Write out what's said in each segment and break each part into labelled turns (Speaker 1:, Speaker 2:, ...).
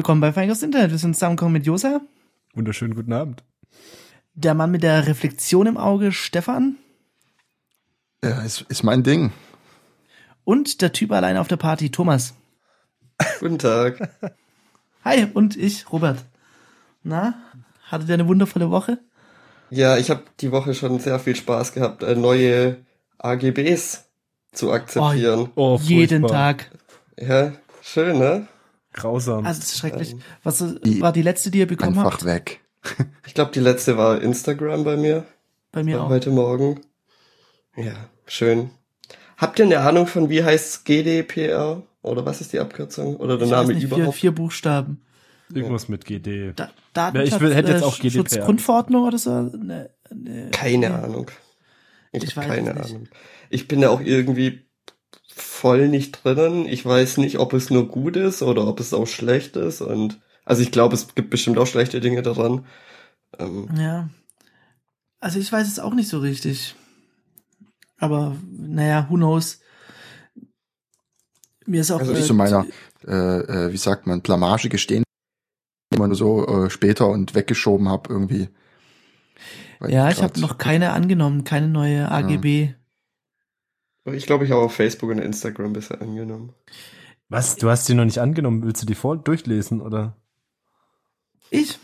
Speaker 1: Willkommen bei Feingers Internet. Wir sind zusammengekommen mit Josa.
Speaker 2: Wunderschönen guten Abend.
Speaker 1: Der Mann mit der Reflexion im Auge, Stefan.
Speaker 3: Ja, ist, ist mein Ding.
Speaker 1: Und der Typ alleine auf der Party, Thomas.
Speaker 4: Guten Tag.
Speaker 1: Hi, und ich, Robert. Na, hattet ihr eine wundervolle Woche?
Speaker 4: Ja, ich habe die Woche schon sehr viel Spaß gehabt, äh, neue AGBs zu akzeptieren.
Speaker 2: Oh,
Speaker 1: Jeden
Speaker 2: furchtbar.
Speaker 1: Tag.
Speaker 4: Ja, schön, ne?
Speaker 2: Grausam.
Speaker 1: Also, das ist schrecklich. Was
Speaker 3: Die-
Speaker 1: war die letzte, die ihr bekommen
Speaker 3: Einfach
Speaker 1: habt?
Speaker 3: weg.
Speaker 4: Ich glaube, die letzte war Instagram bei mir
Speaker 1: Bei mir auch.
Speaker 4: heute Morgen. Ja, schön. Habt ihr eine Ahnung von wie heißt GDPR? Oder was ist die Abkürzung? Oder der
Speaker 1: Ich weiß
Speaker 4: Name
Speaker 1: nicht, vier,
Speaker 4: überhaupt?
Speaker 1: vier Buchstaben.
Speaker 2: Irgendwas mit GD.
Speaker 1: Da
Speaker 2: Ja, ich will- hätte jetzt auch
Speaker 1: Datenschutz-
Speaker 2: GDPR.
Speaker 1: Schutzgrundverordnung oder so? Ne, ne,
Speaker 4: Keine Ahnung. Ich,
Speaker 1: Ich
Speaker 4: hab
Speaker 1: weiß
Speaker 4: keine
Speaker 1: nicht.
Speaker 4: Ahnung. Ich bin da auch irgendwie voll nicht drinnen. Ich weiß nicht, ob es nur gut ist oder ob es auch schlecht ist. Und also ich glaube, es gibt bestimmt auch schlechte Dinge daran. Ähm,
Speaker 1: Ja. Also ich weiß es auch nicht so richtig. Aber naja, who knows. Mir ist auch.
Speaker 4: Also
Speaker 3: Ich
Speaker 1: äh,
Speaker 3: zu meiner, äh, äh, wie sagt man, Blamage gestehen, immer nur so äh, später und weggeschoben habe irgendwie. Weil
Speaker 1: Ja, ich habe noch keine angenommen, keine neue AGB.
Speaker 4: Ich glaube, ich habe auf Facebook und Instagram bisher angenommen.
Speaker 2: Was? Du hast die noch nicht angenommen? Willst du die voll durchlesen oder?
Speaker 1: Ich?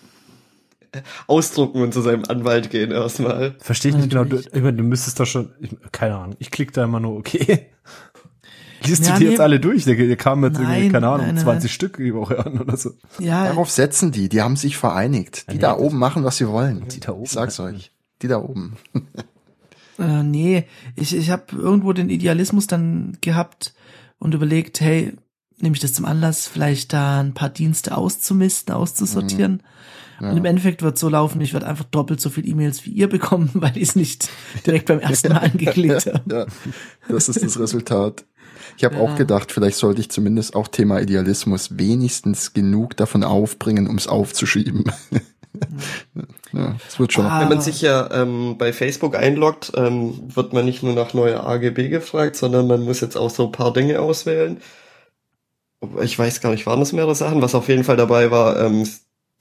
Speaker 4: Ausdrucken und zu seinem Anwalt gehen erstmal.
Speaker 2: Verstehe ich nicht genau. Du, ich meine, du müsstest doch schon. Ich, keine Ahnung. Ich klicke da immer nur okay. Liest
Speaker 1: Ja,
Speaker 2: du die
Speaker 1: nee.
Speaker 2: jetzt alle durch? Da da kamen jetzt irgendwie,
Speaker 1: Nein,
Speaker 2: keine Ahnung,
Speaker 1: nein, nein,
Speaker 2: 20
Speaker 1: nein.
Speaker 2: Stück die Woche an oder so.
Speaker 1: Ja,
Speaker 3: Darauf setzen die, die haben sich vereinigt. Die
Speaker 2: nee,
Speaker 3: da oben machen, was sie wollen.
Speaker 2: Die da oben
Speaker 3: Ich sag's euch. Die da oben.
Speaker 1: äh, nee, ich, ich habe irgendwo den Idealismus dann gehabt und überlegt, hey, nehme ich das zum Anlass, vielleicht da ein paar Dienste auszumisten, auszusortieren.
Speaker 3: Mhm. Ja.
Speaker 1: Und im Endeffekt wird so laufen, ich werde einfach doppelt so viel E-Mails wie ihr bekommen, weil ich es nicht direkt beim ersten Mal angeklickt habe.
Speaker 3: ja, das ist das Resultat. Ich habe
Speaker 1: Ja.
Speaker 3: auch gedacht, vielleicht sollte ich zumindest auch Thema Idealismus wenigstens genug davon aufbringen, um es aufzuschieben. Ja, es wird schon.
Speaker 1: Ah.
Speaker 4: Wenn man sich ja ähm, bei Facebook einloggt, ähm, wird man nicht nur nach neuer AGB gefragt, sondern man muss jetzt auch so ein paar Dinge auswählen. Ich weiß gar nicht, waren das mehrere Sachen? Was auf jeden Fall dabei war, ähm,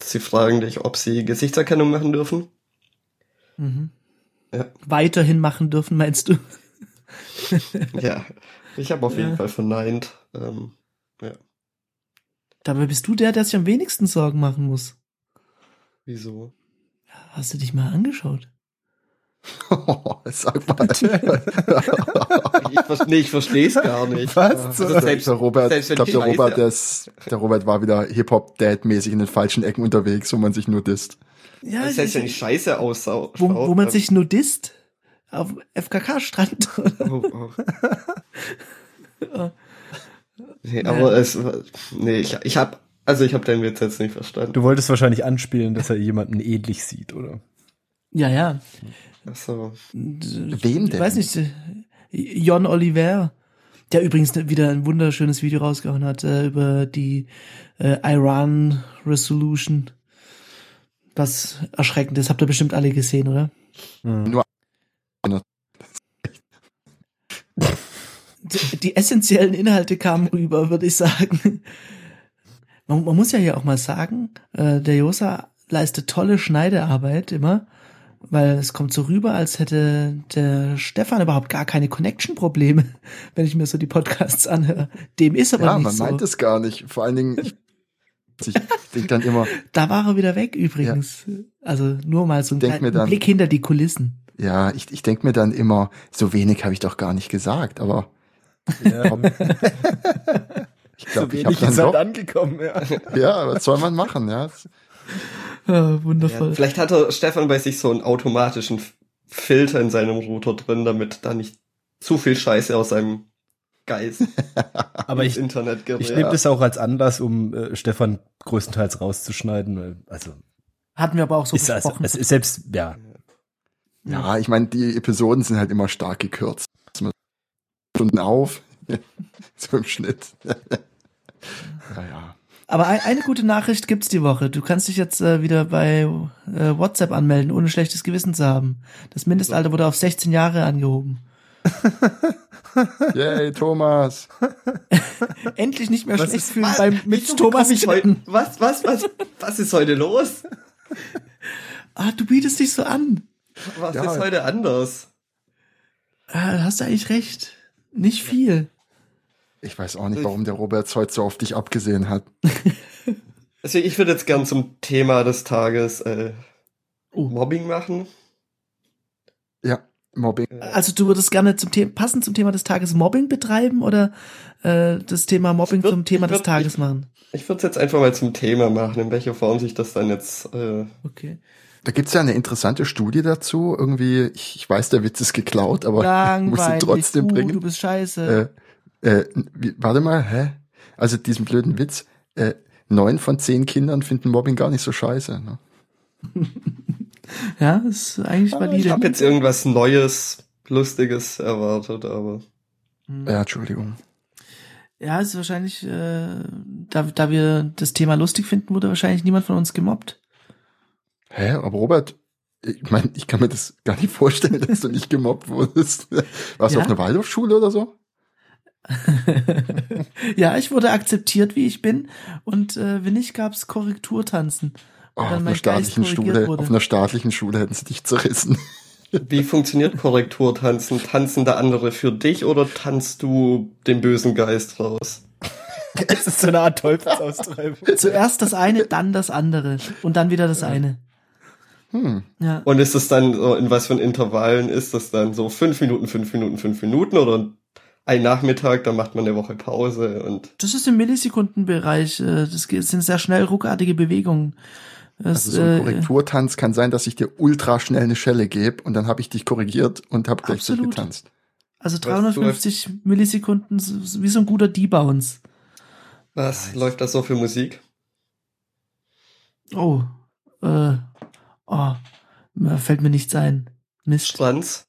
Speaker 4: sie fragen dich, ob sie Gesichtserkennung machen dürfen.
Speaker 1: Mhm.
Speaker 4: Ja.
Speaker 1: Weiterhin machen dürfen, meinst du?
Speaker 4: Ja, ich habe auf jeden
Speaker 1: Ja.
Speaker 4: Fall verneint. Ähm,
Speaker 1: Dabei bist du der, der sich am wenigsten Sorgen machen muss.
Speaker 4: Wieso?
Speaker 1: Hast du dich mal angeschaut?
Speaker 3: Sag mal.
Speaker 4: Ich, nee, ich verstehe es gar nicht.
Speaker 2: Was?
Speaker 4: Also
Speaker 3: der,
Speaker 4: selbst,
Speaker 3: der Robert,
Speaker 4: selbst
Speaker 3: ich glaube, der Robert, der, ist, der Robert war wieder Hip-Hop-Dad-mäßig in den falschen Ecken unterwegs, wo man sich nur disst.
Speaker 1: Ja,
Speaker 4: Das heißt, wenn ich scheiße aussau,
Speaker 1: wo, wo man sich nudist auf FKK-Strand.
Speaker 4: Oh, oh. nee, aber es, war- nee, ich, ich hab, also ich habe den Witz jetzt nicht verstanden.
Speaker 2: Du wolltest wahrscheinlich anspielen, dass er jemanden ähnlich sieht, oder?
Speaker 1: ja, ja.
Speaker 4: Ach so.
Speaker 3: Wem
Speaker 1: Ich
Speaker 3: denn?
Speaker 1: weiß nicht. Jon Oliver, der übrigens wieder ein wunderschönes Video rausgehauen hat äh, über die äh, Iran Resolution. Was erschreckend ist. Habt ihr bestimmt alle gesehen, oder?
Speaker 2: Hm.
Speaker 1: Die, die essentiellen Inhalte kamen rüber, würde ich sagen. Man, man muss ja hier auch mal sagen, äh, der Josa leistet tolle Schneidearbeit immer, weil es kommt so rüber, als hätte der Stefan überhaupt gar keine Connection-Probleme, wenn ich mir so die Podcasts anhöre. Dem ist aber
Speaker 3: Ja,
Speaker 1: nicht
Speaker 3: man
Speaker 1: so.
Speaker 3: meint es gar nicht. Vor allen Dingen, ich, ich denke dann immer,
Speaker 1: Da war er wieder weg übrigens. Also nur mal so ein
Speaker 3: mir dann-
Speaker 1: Blick hinter die Kulissen.
Speaker 3: ja, ich, ich denke mir dann immer, so wenig habe ich doch gar nicht gesagt, aber
Speaker 2: Ja.
Speaker 3: ich glaube, ich
Speaker 2: wenig
Speaker 3: habe dann
Speaker 2: halt angekommen, ja.
Speaker 3: ja, was soll man machen, ja?
Speaker 1: Ja, wundervoll.
Speaker 4: Ja, vielleicht hat er Stefan bei sich so einen automatischen Filter in seinem Router drin, damit da nicht zu viel Scheiße aus seinem Geist
Speaker 2: Aber
Speaker 4: ins
Speaker 2: ich,
Speaker 4: Internet gerät.
Speaker 2: ich nehme das auch als Anlass, um äh, Stefan größtenteils rauszuschneiden. weil- Also,
Speaker 1: Hatten wir aber auch so
Speaker 2: ist, also
Speaker 1: besprochen.
Speaker 2: es ist selbst, ja.
Speaker 3: Ja, ich meine, die Episoden sind halt immer stark gekürzt. Stunden auf, so im Schnitt. naja.
Speaker 1: Aber ein, eine gute Nachricht gibt's die Woche. Du kannst dich jetzt äh, wieder bei äh, WhatsApp anmelden, ohne schlechtes Gewissen zu haben. Das Mindestalter wurde auf 16 Jahre angehoben.
Speaker 3: Yay, Thomas.
Speaker 1: Endlich nicht mehr
Speaker 2: Was
Speaker 1: schlecht
Speaker 2: ist-
Speaker 1: fühlen
Speaker 4: Was?
Speaker 1: beim mit Thomas
Speaker 4: heute, was, was, was, was ist heute los?
Speaker 1: Ah, du bietest dich so an.
Speaker 4: Was
Speaker 3: Ja.
Speaker 4: ist heute anders?
Speaker 1: Ah, hast du eigentlich recht. Nicht viel.
Speaker 3: Ich weiß auch nicht, warum der Robert heute so auf dich abgesehen hat.
Speaker 4: Also ich würde jetzt gern zum Thema des Tages äh,
Speaker 1: Oh.
Speaker 4: Mobbing machen.
Speaker 3: Ja, Mobbing.
Speaker 1: Also du würdest gerne zum Thema, passend zum Thema des Tages Mobbing betreiben oder äh, das Thema Mobbing
Speaker 4: würd-
Speaker 1: zum Thema
Speaker 4: ich
Speaker 1: des
Speaker 4: würd-
Speaker 1: Tages
Speaker 4: ich-
Speaker 1: machen?
Speaker 4: Ich würde es jetzt einfach mal zum Thema machen, in welcher Form sich das dann jetzt. Äh,
Speaker 1: Okay.
Speaker 3: Da gibt's ja eine interessante Studie dazu. Irgendwie, ich, ich weiß, der Witz ist geklaut, aber ich muss ihn
Speaker 1: Langweilig.
Speaker 3: trotzdem
Speaker 1: uh,
Speaker 3: bringen.
Speaker 1: Du bist scheiße.
Speaker 3: Äh, äh, warte mal, hä? Also diesen blöden Witz. Äh, neun von zehn Kindern finden Mobbing gar nicht so scheiße. Ne?
Speaker 1: ja, ist eigentlich
Speaker 4: ich
Speaker 1: valide.
Speaker 4: habe jetzt irgendwas Neues, Lustiges erwartet, aber.
Speaker 3: Ja, Entschuldigung.
Speaker 1: Ja, ist wahrscheinlich, äh, da, da wir das Thema lustig finden, wurde wahrscheinlich niemand von uns gemobbt.
Speaker 3: Hä, aber Robert, ich meine, ich kann mir das gar nicht vorstellen, dass du nicht gemobbt wurdest. Warst du
Speaker 1: Ja.
Speaker 3: auf einer Waldorfschule oder so?
Speaker 1: ja, ich wurde akzeptiert, wie ich bin. Und äh, wenn nicht, gab's Korrekturtanzen.
Speaker 3: Oh, auf einer staatlichen Schule,
Speaker 1: wurde.
Speaker 3: auf einer staatlichen Schule hätten sie dich zerrissen.
Speaker 4: Wie funktioniert Korrekturtanzen? Tanzen da andere für dich oder tanzt du den bösen Geist raus?
Speaker 2: Das ist so eine Art Teufelsaustreibung.
Speaker 1: Zuerst das eine, dann das andere. Und dann wieder das eine.
Speaker 3: Hm.
Speaker 1: Ja.
Speaker 4: Und ist das dann so, in was für Intervallen ist das dann so fünf Minuten, fünf Minuten, fünf Minuten oder ein Nachmittag, dann macht man eine Woche Pause und
Speaker 1: Das ist im Millisekundenbereich. äh, Das sind sehr schnell ruckartige Bewegungen. Das,
Speaker 3: Also so ein
Speaker 1: äh,
Speaker 3: Korrekturtanz kann sein, dass ich dir ultra schnell eine Schelle gebe und dann habe ich dich korrigiert und habe gleichzeitig
Speaker 1: Absolut.
Speaker 3: getanzt.
Speaker 1: also
Speaker 4: Weißt du,
Speaker 1: 350 Millisekunden, s- s- wie so ein guter D-Bounce.
Speaker 4: was läuft da so für Musik?
Speaker 1: Oh, äh, oh, fällt mir nichts ein. Mist.
Speaker 4: Schranz?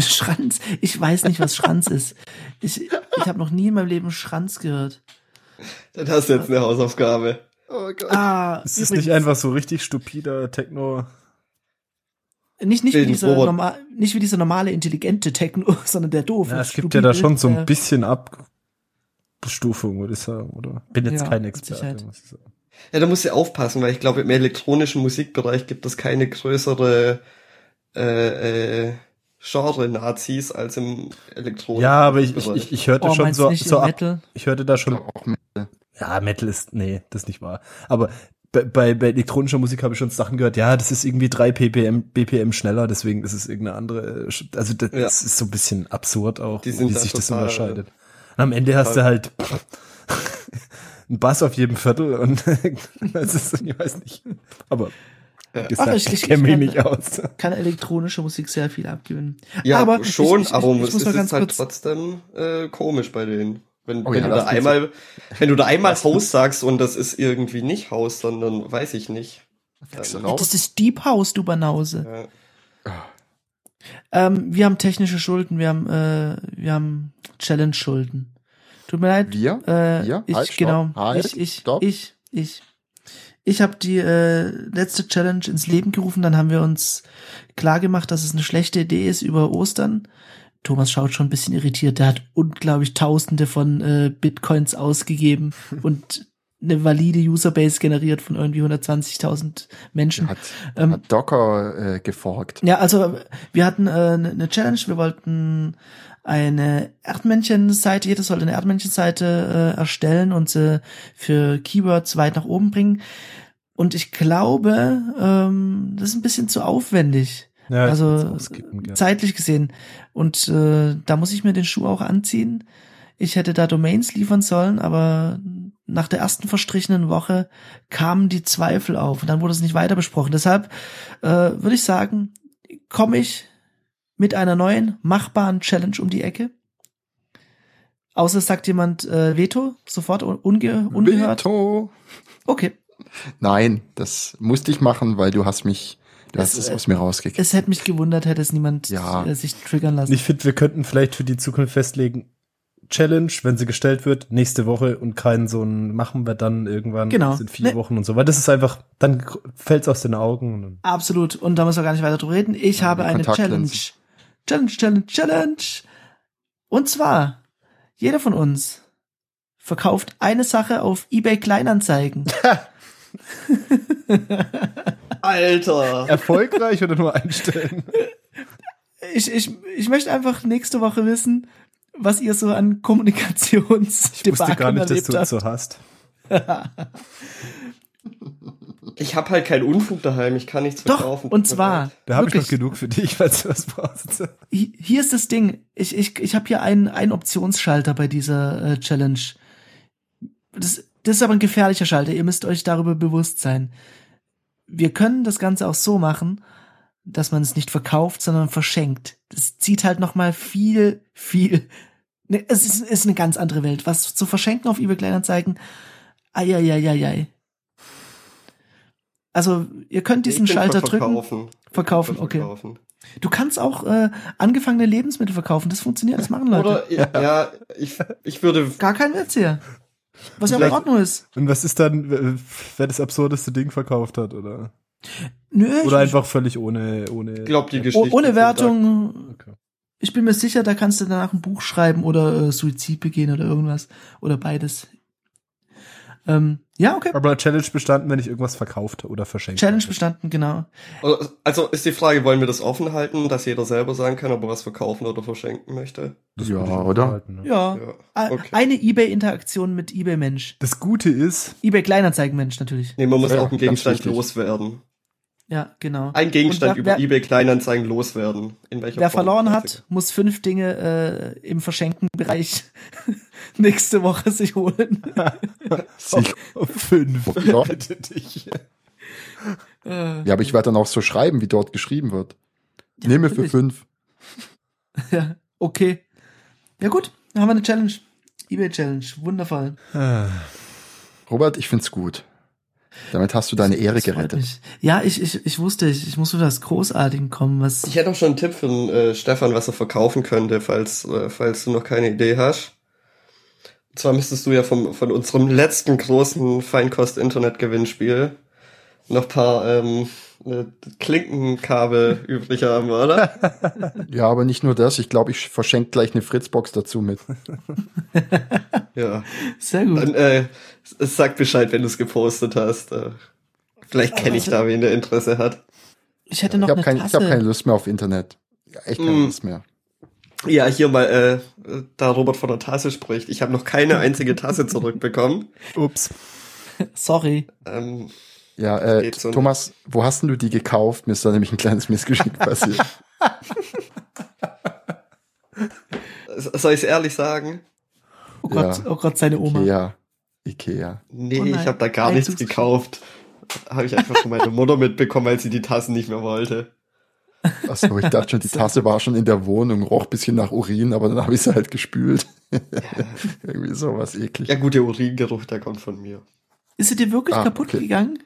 Speaker 1: Schranz. Ich weiß nicht, was Schranz ist. Ich, ich habe noch nie in meinem Leben Schranz gehört.
Speaker 4: Dann hast du jetzt eine Hausaufgabe.
Speaker 3: Oh Gott.
Speaker 1: Ah,
Speaker 2: Ist nicht einfach so richtig stupider Techno?
Speaker 1: nicht, nicht, wie dieser normal, nicht wie dieser normale, intelligente Techno, sondern der doof.
Speaker 2: Ja, es gibt ja da schon so ein bisschen Abstufung, würde ich sagen, oder? Bin jetzt
Speaker 1: Ja,
Speaker 2: kein Experte, muss ich sagen.
Speaker 4: Ja, da musst du aufpassen, weil ich glaube, im elektronischen Musikbereich gibt es keine größere äh, äh, Genre-Nazis als im elektronischen
Speaker 2: Ja, aber ich, ich, ich, ich hörte
Speaker 1: Oh,
Speaker 2: schon so, so
Speaker 1: Metal?
Speaker 2: ich hörte da schon,
Speaker 3: Auch Metal.
Speaker 2: ja, Metal ist, nee, das ist nicht wahr. Aber bei, bei, bei elektronischer Musik habe ich schon Sachen gehört, ja, das ist irgendwie drei BPM, BPM schneller, deswegen ist es irgendeine andere, äh, also das,
Speaker 4: Ja.
Speaker 2: ist so ein bisschen absurd auch,
Speaker 4: Die sind
Speaker 2: wie
Speaker 4: da
Speaker 2: sich das unterscheidet. Und am Ende hast du halt einen Bass auf jedem Viertel und das ist, ich weiß nicht, aber gesagt,
Speaker 1: Ach,
Speaker 2: ich,
Speaker 1: ich-
Speaker 2: kenne mich
Speaker 1: kann-
Speaker 2: nicht aus.
Speaker 1: Kann elektronische Musik sehr viel abgewinnen.
Speaker 4: Ja,
Speaker 1: aber
Speaker 4: schon,
Speaker 1: ich, ich,
Speaker 4: aber
Speaker 1: ich, ich
Speaker 4: es ist
Speaker 1: ganz
Speaker 4: halt
Speaker 1: kurz,
Speaker 4: trotzdem äh, komisch bei denen. Wenn,
Speaker 3: Oh
Speaker 4: wenn
Speaker 3: ja,
Speaker 4: du da einmal, wenn du da einmal Haus sagst und das ist irgendwie nicht Haus, sondern weiß ich nicht.
Speaker 3: Raus?
Speaker 1: das ist Deep House, du Banause.
Speaker 4: Ja.
Speaker 1: Ähm, wir haben technische Schulden, wir haben, äh, wir haben Challenge-Schulden. Tut mir leid.
Speaker 3: Wir?
Speaker 1: Äh,
Speaker 3: Wir?
Speaker 1: Ich,
Speaker 3: Halt,
Speaker 1: genau.
Speaker 3: Halt,
Speaker 1: ich, ich,
Speaker 3: stopp.
Speaker 1: ich, ich. Ich habe die äh, letzte Challenge ins Leben gerufen, dann haben wir uns klar gemacht, dass es eine schlechte Idee ist über Ostern. Thomas schaut schon ein bisschen irritiert. Der hat unglaublich Tausende von äh, Bitcoins ausgegeben und eine valide Userbase generiert von irgendwie 120.000 Menschen.
Speaker 3: Hat,
Speaker 1: Ähm,
Speaker 3: hat Docker äh, geforkt.
Speaker 1: Ja, also wir hatten äh, eine eine Challenge, wir wollten eine Erdmännchen-Seite, jeder sollte eine Erdmännchen-Seite äh, erstellen und sie für Keywords weit nach oben bringen. Und ich glaube, ähm, das ist ein bisschen zu aufwendig,
Speaker 2: Ja,
Speaker 1: also zeitlich gesehen. Und äh, da muss ich mir den Schuh auch anziehen. Ich hätte da Domains liefern sollen, aber nach der ersten verstrichenen Woche kamen die Zweifel auf und dann wurde es nicht weiter besprochen. Deshalb äh, würde ich sagen, komme ich mit einer neuen machbaren Challenge um die Ecke. Außer es sagt jemand äh, Veto, sofort un- unge ungehört.
Speaker 3: Veto.
Speaker 1: Okay.
Speaker 3: Nein, das musste ich machen, weil du hast mich, du
Speaker 1: Es,
Speaker 3: hast es
Speaker 1: äh,
Speaker 3: aus mir rausgekriegt.
Speaker 1: Es hätte mich gewundert, hätte es niemand
Speaker 3: Ja.
Speaker 1: äh, sich triggern lassen.
Speaker 2: Ich finde, wir könnten vielleicht für die Zukunft festlegen, Challenge, wenn sie gestellt wird, nächste Woche und keinen so ein machen wir dann irgendwann
Speaker 1: Genau.
Speaker 2: in vier
Speaker 1: Ne.
Speaker 2: Wochen und so, weil das ist einfach, dann fällt's aus den Augen.
Speaker 1: Absolut. Und da müssen wir gar nicht weiter drüber reden. Ich
Speaker 3: Ja,
Speaker 1: habe eine Challenge. Challenge, Challenge, Challenge. Und zwar, jeder von uns verkauft eine Sache auf eBay Kleinanzeigen.
Speaker 4: Alter.
Speaker 2: Erfolgreich oder nur einstellen?
Speaker 1: Ich, ich, ich möchte einfach nächste Woche wissen, was ihr so an
Speaker 2: Ich wusste gar nicht, dass du es so hast.
Speaker 4: Ich habe halt keinen Unfug daheim, ich kann nichts
Speaker 1: Doch,
Speaker 4: verkaufen.
Speaker 1: und zwar.
Speaker 2: Da habe ich noch
Speaker 1: wirklich,
Speaker 2: genug für dich, falls du was brauchst.
Speaker 1: hi- hier ist das Ding. Ich, ich, ich habe hier einen, einen Optionsschalter bei dieser äh, Challenge. Das, das ist aber ein gefährlicher Schalter. Ihr müsst euch darüber bewusst sein. Wir können das Ganze auch so machen, dass man es nicht verkauft, sondern verschenkt. Das zieht halt noch mal viel, viel. Ne, es ist, ist eine ganz andere Welt. Was zu verschenken auf eBay Kleinanzeigen, eieieiei. Also ihr könnt diesen
Speaker 4: Ich bin
Speaker 1: Schalter
Speaker 4: für
Speaker 1: drücken.
Speaker 4: Verkaufen.
Speaker 1: Verkaufen, okay.
Speaker 4: verkaufen.
Speaker 1: Du kannst auch äh, angefangene Lebensmittel verkaufen. Das funktioniert, das machen Leute.
Speaker 4: Oder, ja, ich, ich würde,
Speaker 1: Gar kein Witz hier. Was ja auch in Ordnung ist.
Speaker 2: Und was ist dann, wer das absurdeste Ding verkauft hat, oder?
Speaker 1: Nö, ich,
Speaker 2: Oder einfach völlig ohne, ohne.
Speaker 4: glaub, die Geschichte.
Speaker 1: ohne Wertung.
Speaker 2: Okay.
Speaker 1: Ich bin mir sicher, da kannst du danach ein Buch schreiben oder äh, Suizid begehen oder irgendwas. Oder beides. Ähm, ja, okay.
Speaker 2: Aber Challenge bestanden, wenn ich irgendwas verkauft oder verschenkt.
Speaker 1: Challenge
Speaker 2: habe.
Speaker 1: bestanden, genau.
Speaker 4: Also ist die Frage, wollen wir das offen halten, dass jeder selber sagen kann, ob er was verkaufen oder verschenken möchte?
Speaker 2: Das
Speaker 3: Ja, oder?
Speaker 2: halten, ne?
Speaker 1: Ja.
Speaker 4: Ja, okay.
Speaker 1: Eine Ebay-Interaktion mit Ebay-Mensch.
Speaker 2: Das Gute ist,
Speaker 1: Ebay-Kleinanzeigen-Mensch natürlich.
Speaker 4: Nee, man muss
Speaker 3: Ja,
Speaker 4: auch einen Gegenstand loswerden.
Speaker 1: Ja, genau.
Speaker 4: Ein Gegenstand
Speaker 1: wer-
Speaker 4: über
Speaker 1: wer-
Speaker 4: eBay Kleinanzeigen loswerden. In welcher
Speaker 1: Wer
Speaker 4: Form?
Speaker 1: verloren hat, muss fünf Dinge äh, im Verschenken-Bereich nächste Woche sich holen.
Speaker 3: Sich,
Speaker 2: fünf.
Speaker 3: Ja.
Speaker 2: Bitte dich.
Speaker 1: Äh,
Speaker 3: ja, aber ich werde dann auch so schreiben, wie dort geschrieben wird. Nehme für fünf.
Speaker 1: Ja, okay. Ja gut, dann haben wir eine Challenge. Ebay-Challenge, wundervoll.
Speaker 3: Robert, ich find's gut. Damit hast du deine Ehre
Speaker 1: Das
Speaker 3: gerettet.
Speaker 1: mich. Ja, ich, ich, ich wusste, ich, ich muss zu das Großartigen kommen, was.
Speaker 4: Ich hätte auch schon einen Tipp für den, äh, Stefan, was er verkaufen könnte, falls, äh, falls du noch keine Idee hast. Und zwar müsstest du ja vom, von unserem letzten großen Feinkost-Internet-Gewinnspiel noch paar ähm, äh, Klinkenkabel übrig haben, oder?
Speaker 3: Ja, aber nicht nur das. Ich glaube, ich verschenke gleich eine Fritzbox dazu mit.
Speaker 4: Ja.
Speaker 1: Sehr gut.
Speaker 4: Dann äh, sag Bescheid, wenn du es gepostet hast. Äh, vielleicht kenne ich da, wen der Interesse hat.
Speaker 1: Ich hätte noch
Speaker 3: Ich habe
Speaker 1: eine
Speaker 3: kein, ich
Speaker 1: Tasse.
Speaker 3: hab keine Lust mehr auf Internet. Ja, echt keine
Speaker 4: Mm.
Speaker 3: Lust mehr.
Speaker 4: Ja, hier mal, äh, da Robert von der Tasse spricht. Ich habe noch keine einzige Tasse zurückbekommen.
Speaker 2: Ups.
Speaker 1: Sorry.
Speaker 4: Ähm,
Speaker 3: Ja, äh, Thomas, wo hast denn du die gekauft? Mir ist da nämlich ein kleines Missgeschick passiert.
Speaker 4: soll ich es ehrlich sagen?
Speaker 1: Oh Gott,
Speaker 3: Ja.
Speaker 1: oh Gott, seine Oma.
Speaker 3: Ikea. Ikea.
Speaker 4: Nee,
Speaker 1: Oh
Speaker 4: ich habe da gar nichts gekauft. Habe ich einfach von meiner Mutter mitbekommen, weil sie die Tassen nicht mehr wollte.
Speaker 3: Achso, ich dachte schon, die Tasse war schon in der Wohnung, roch bisschen nach Urin, aber dann habe ich sie halt gespült. Irgendwie sowas eklig.
Speaker 4: Ja gut, der Uringeruch, der kommt von mir.
Speaker 1: Ist sie dir wirklich
Speaker 3: Ah,
Speaker 1: kaputt
Speaker 3: okay.
Speaker 1: gegangen?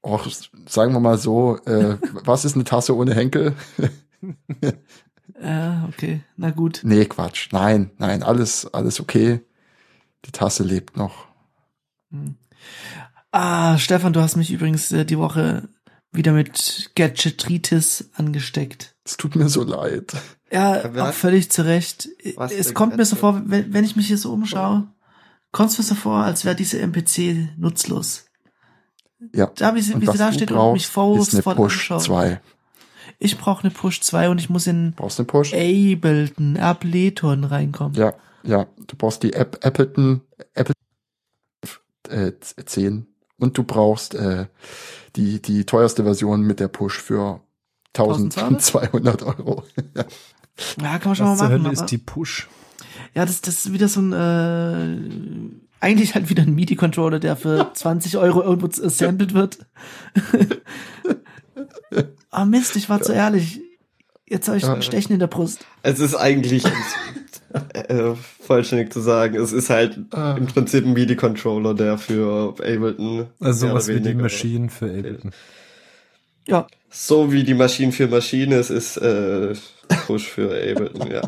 Speaker 3: Och, sagen wir mal so, äh, was ist eine Tasse ohne Henkel?
Speaker 1: Ja, okay. Na gut.
Speaker 3: Nee, Quatsch. Nein, nein, alles, alles okay. Die Tasse lebt noch.
Speaker 1: Ah, Stefan, du hast mich übrigens äh, die Woche wieder mit Gadgetritis angesteckt.
Speaker 3: Es tut mir so leid.
Speaker 1: Ja, auch
Speaker 4: hat-
Speaker 1: völlig zu Recht. Es kommt mir so vor, wenn, wenn ich mich hier so umschaue, kommt es mir so vor, als wäre diese MPC nutzlos.
Speaker 3: Ja.
Speaker 1: Da, wie sie, wie
Speaker 3: was
Speaker 1: sie da steht und mich
Speaker 3: ist eine
Speaker 1: vorwurfsvoll
Speaker 3: Push
Speaker 1: anschaut.
Speaker 3: 2.
Speaker 1: Ich brauche eine Push 2 und ich muss in
Speaker 3: Brauchst du eine Push?
Speaker 1: Ableton, Ableton reinkommen.
Speaker 3: Ja, ja. Du brauchst die App, Appleton, Apple äh, 10 und du brauchst äh, die, die teuerste Version mit der Push für 1200 Euro.
Speaker 1: Ja, kann man schon
Speaker 2: Was
Speaker 1: mal machen. Aber,
Speaker 2: ist die Push?
Speaker 1: ja, das, das ist wieder so ein, äh, eigentlich halt wieder ein MIDI-Controller, der für 20 Euro irgendwo assembled wird. Ah Mist, ich war zu ehrlich. Jetzt habe ich ein Stechen in der Brust.
Speaker 4: Es ist eigentlich äh, vollständig zu sagen, es ist halt
Speaker 3: Ah.
Speaker 4: im Prinzip ein MIDI-Controller, der für Ableton
Speaker 2: Also sowas wie die Maschinen für Ableton.
Speaker 1: Ja,
Speaker 4: So wie die Maschine für Maschine, es ist äh, Push für Ableton, ja.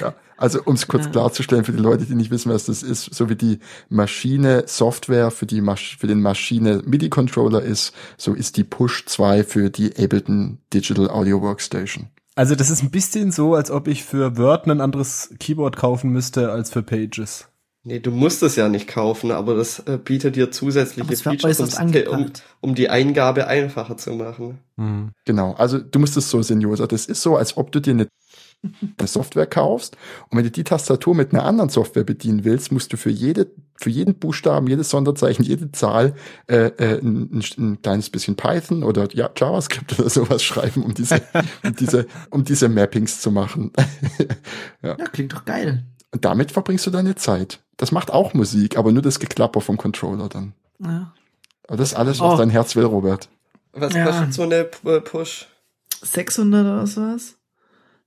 Speaker 3: Ja, also um es kurz
Speaker 1: Ja.
Speaker 3: klarzustellen für die Leute, die nicht wissen, was das ist, so wie die Maschine Software für die Masch für den Maschine MIDI Controller ist, so ist die Push 2 für die Ableton Digital Audio Workstation.
Speaker 2: Also das ist ein bisschen so, als ob ich für Word ein anderes Keyboard kaufen müsste als für Pages.
Speaker 4: Nee, du musst es ja nicht kaufen, aber das äh, bietet dir zusätzliche Features, um,
Speaker 1: angebracht.
Speaker 4: um die Eingabe einfacher zu machen.
Speaker 2: Hm.
Speaker 3: Genau, also du musst es so sehen, Josa. Das ist so, als ob du dir eine, eine Software kaufst und wenn du die Tastatur mit einer anderen Software bedienen willst, musst du für jede, für jeden Buchstaben, jedes Sonderzeichen, jede Zahl äh, äh, ein, ein, ein kleines bisschen Python oder ja, JavaScript oder sowas schreiben, um diese, um diese, um diese Mappings zu machen.
Speaker 1: Ja, klingt doch geil.
Speaker 3: Und damit verbringst du deine Zeit. Das macht auch Musik, aber nur das Geklapper vom Controller dann.
Speaker 1: Ja.
Speaker 3: Aber das ist alles, was
Speaker 1: Oh.
Speaker 3: dein Herz will, Robert.
Speaker 4: Was
Speaker 1: Ja.
Speaker 4: kostet so eine Push?
Speaker 1: 600 oder sowas?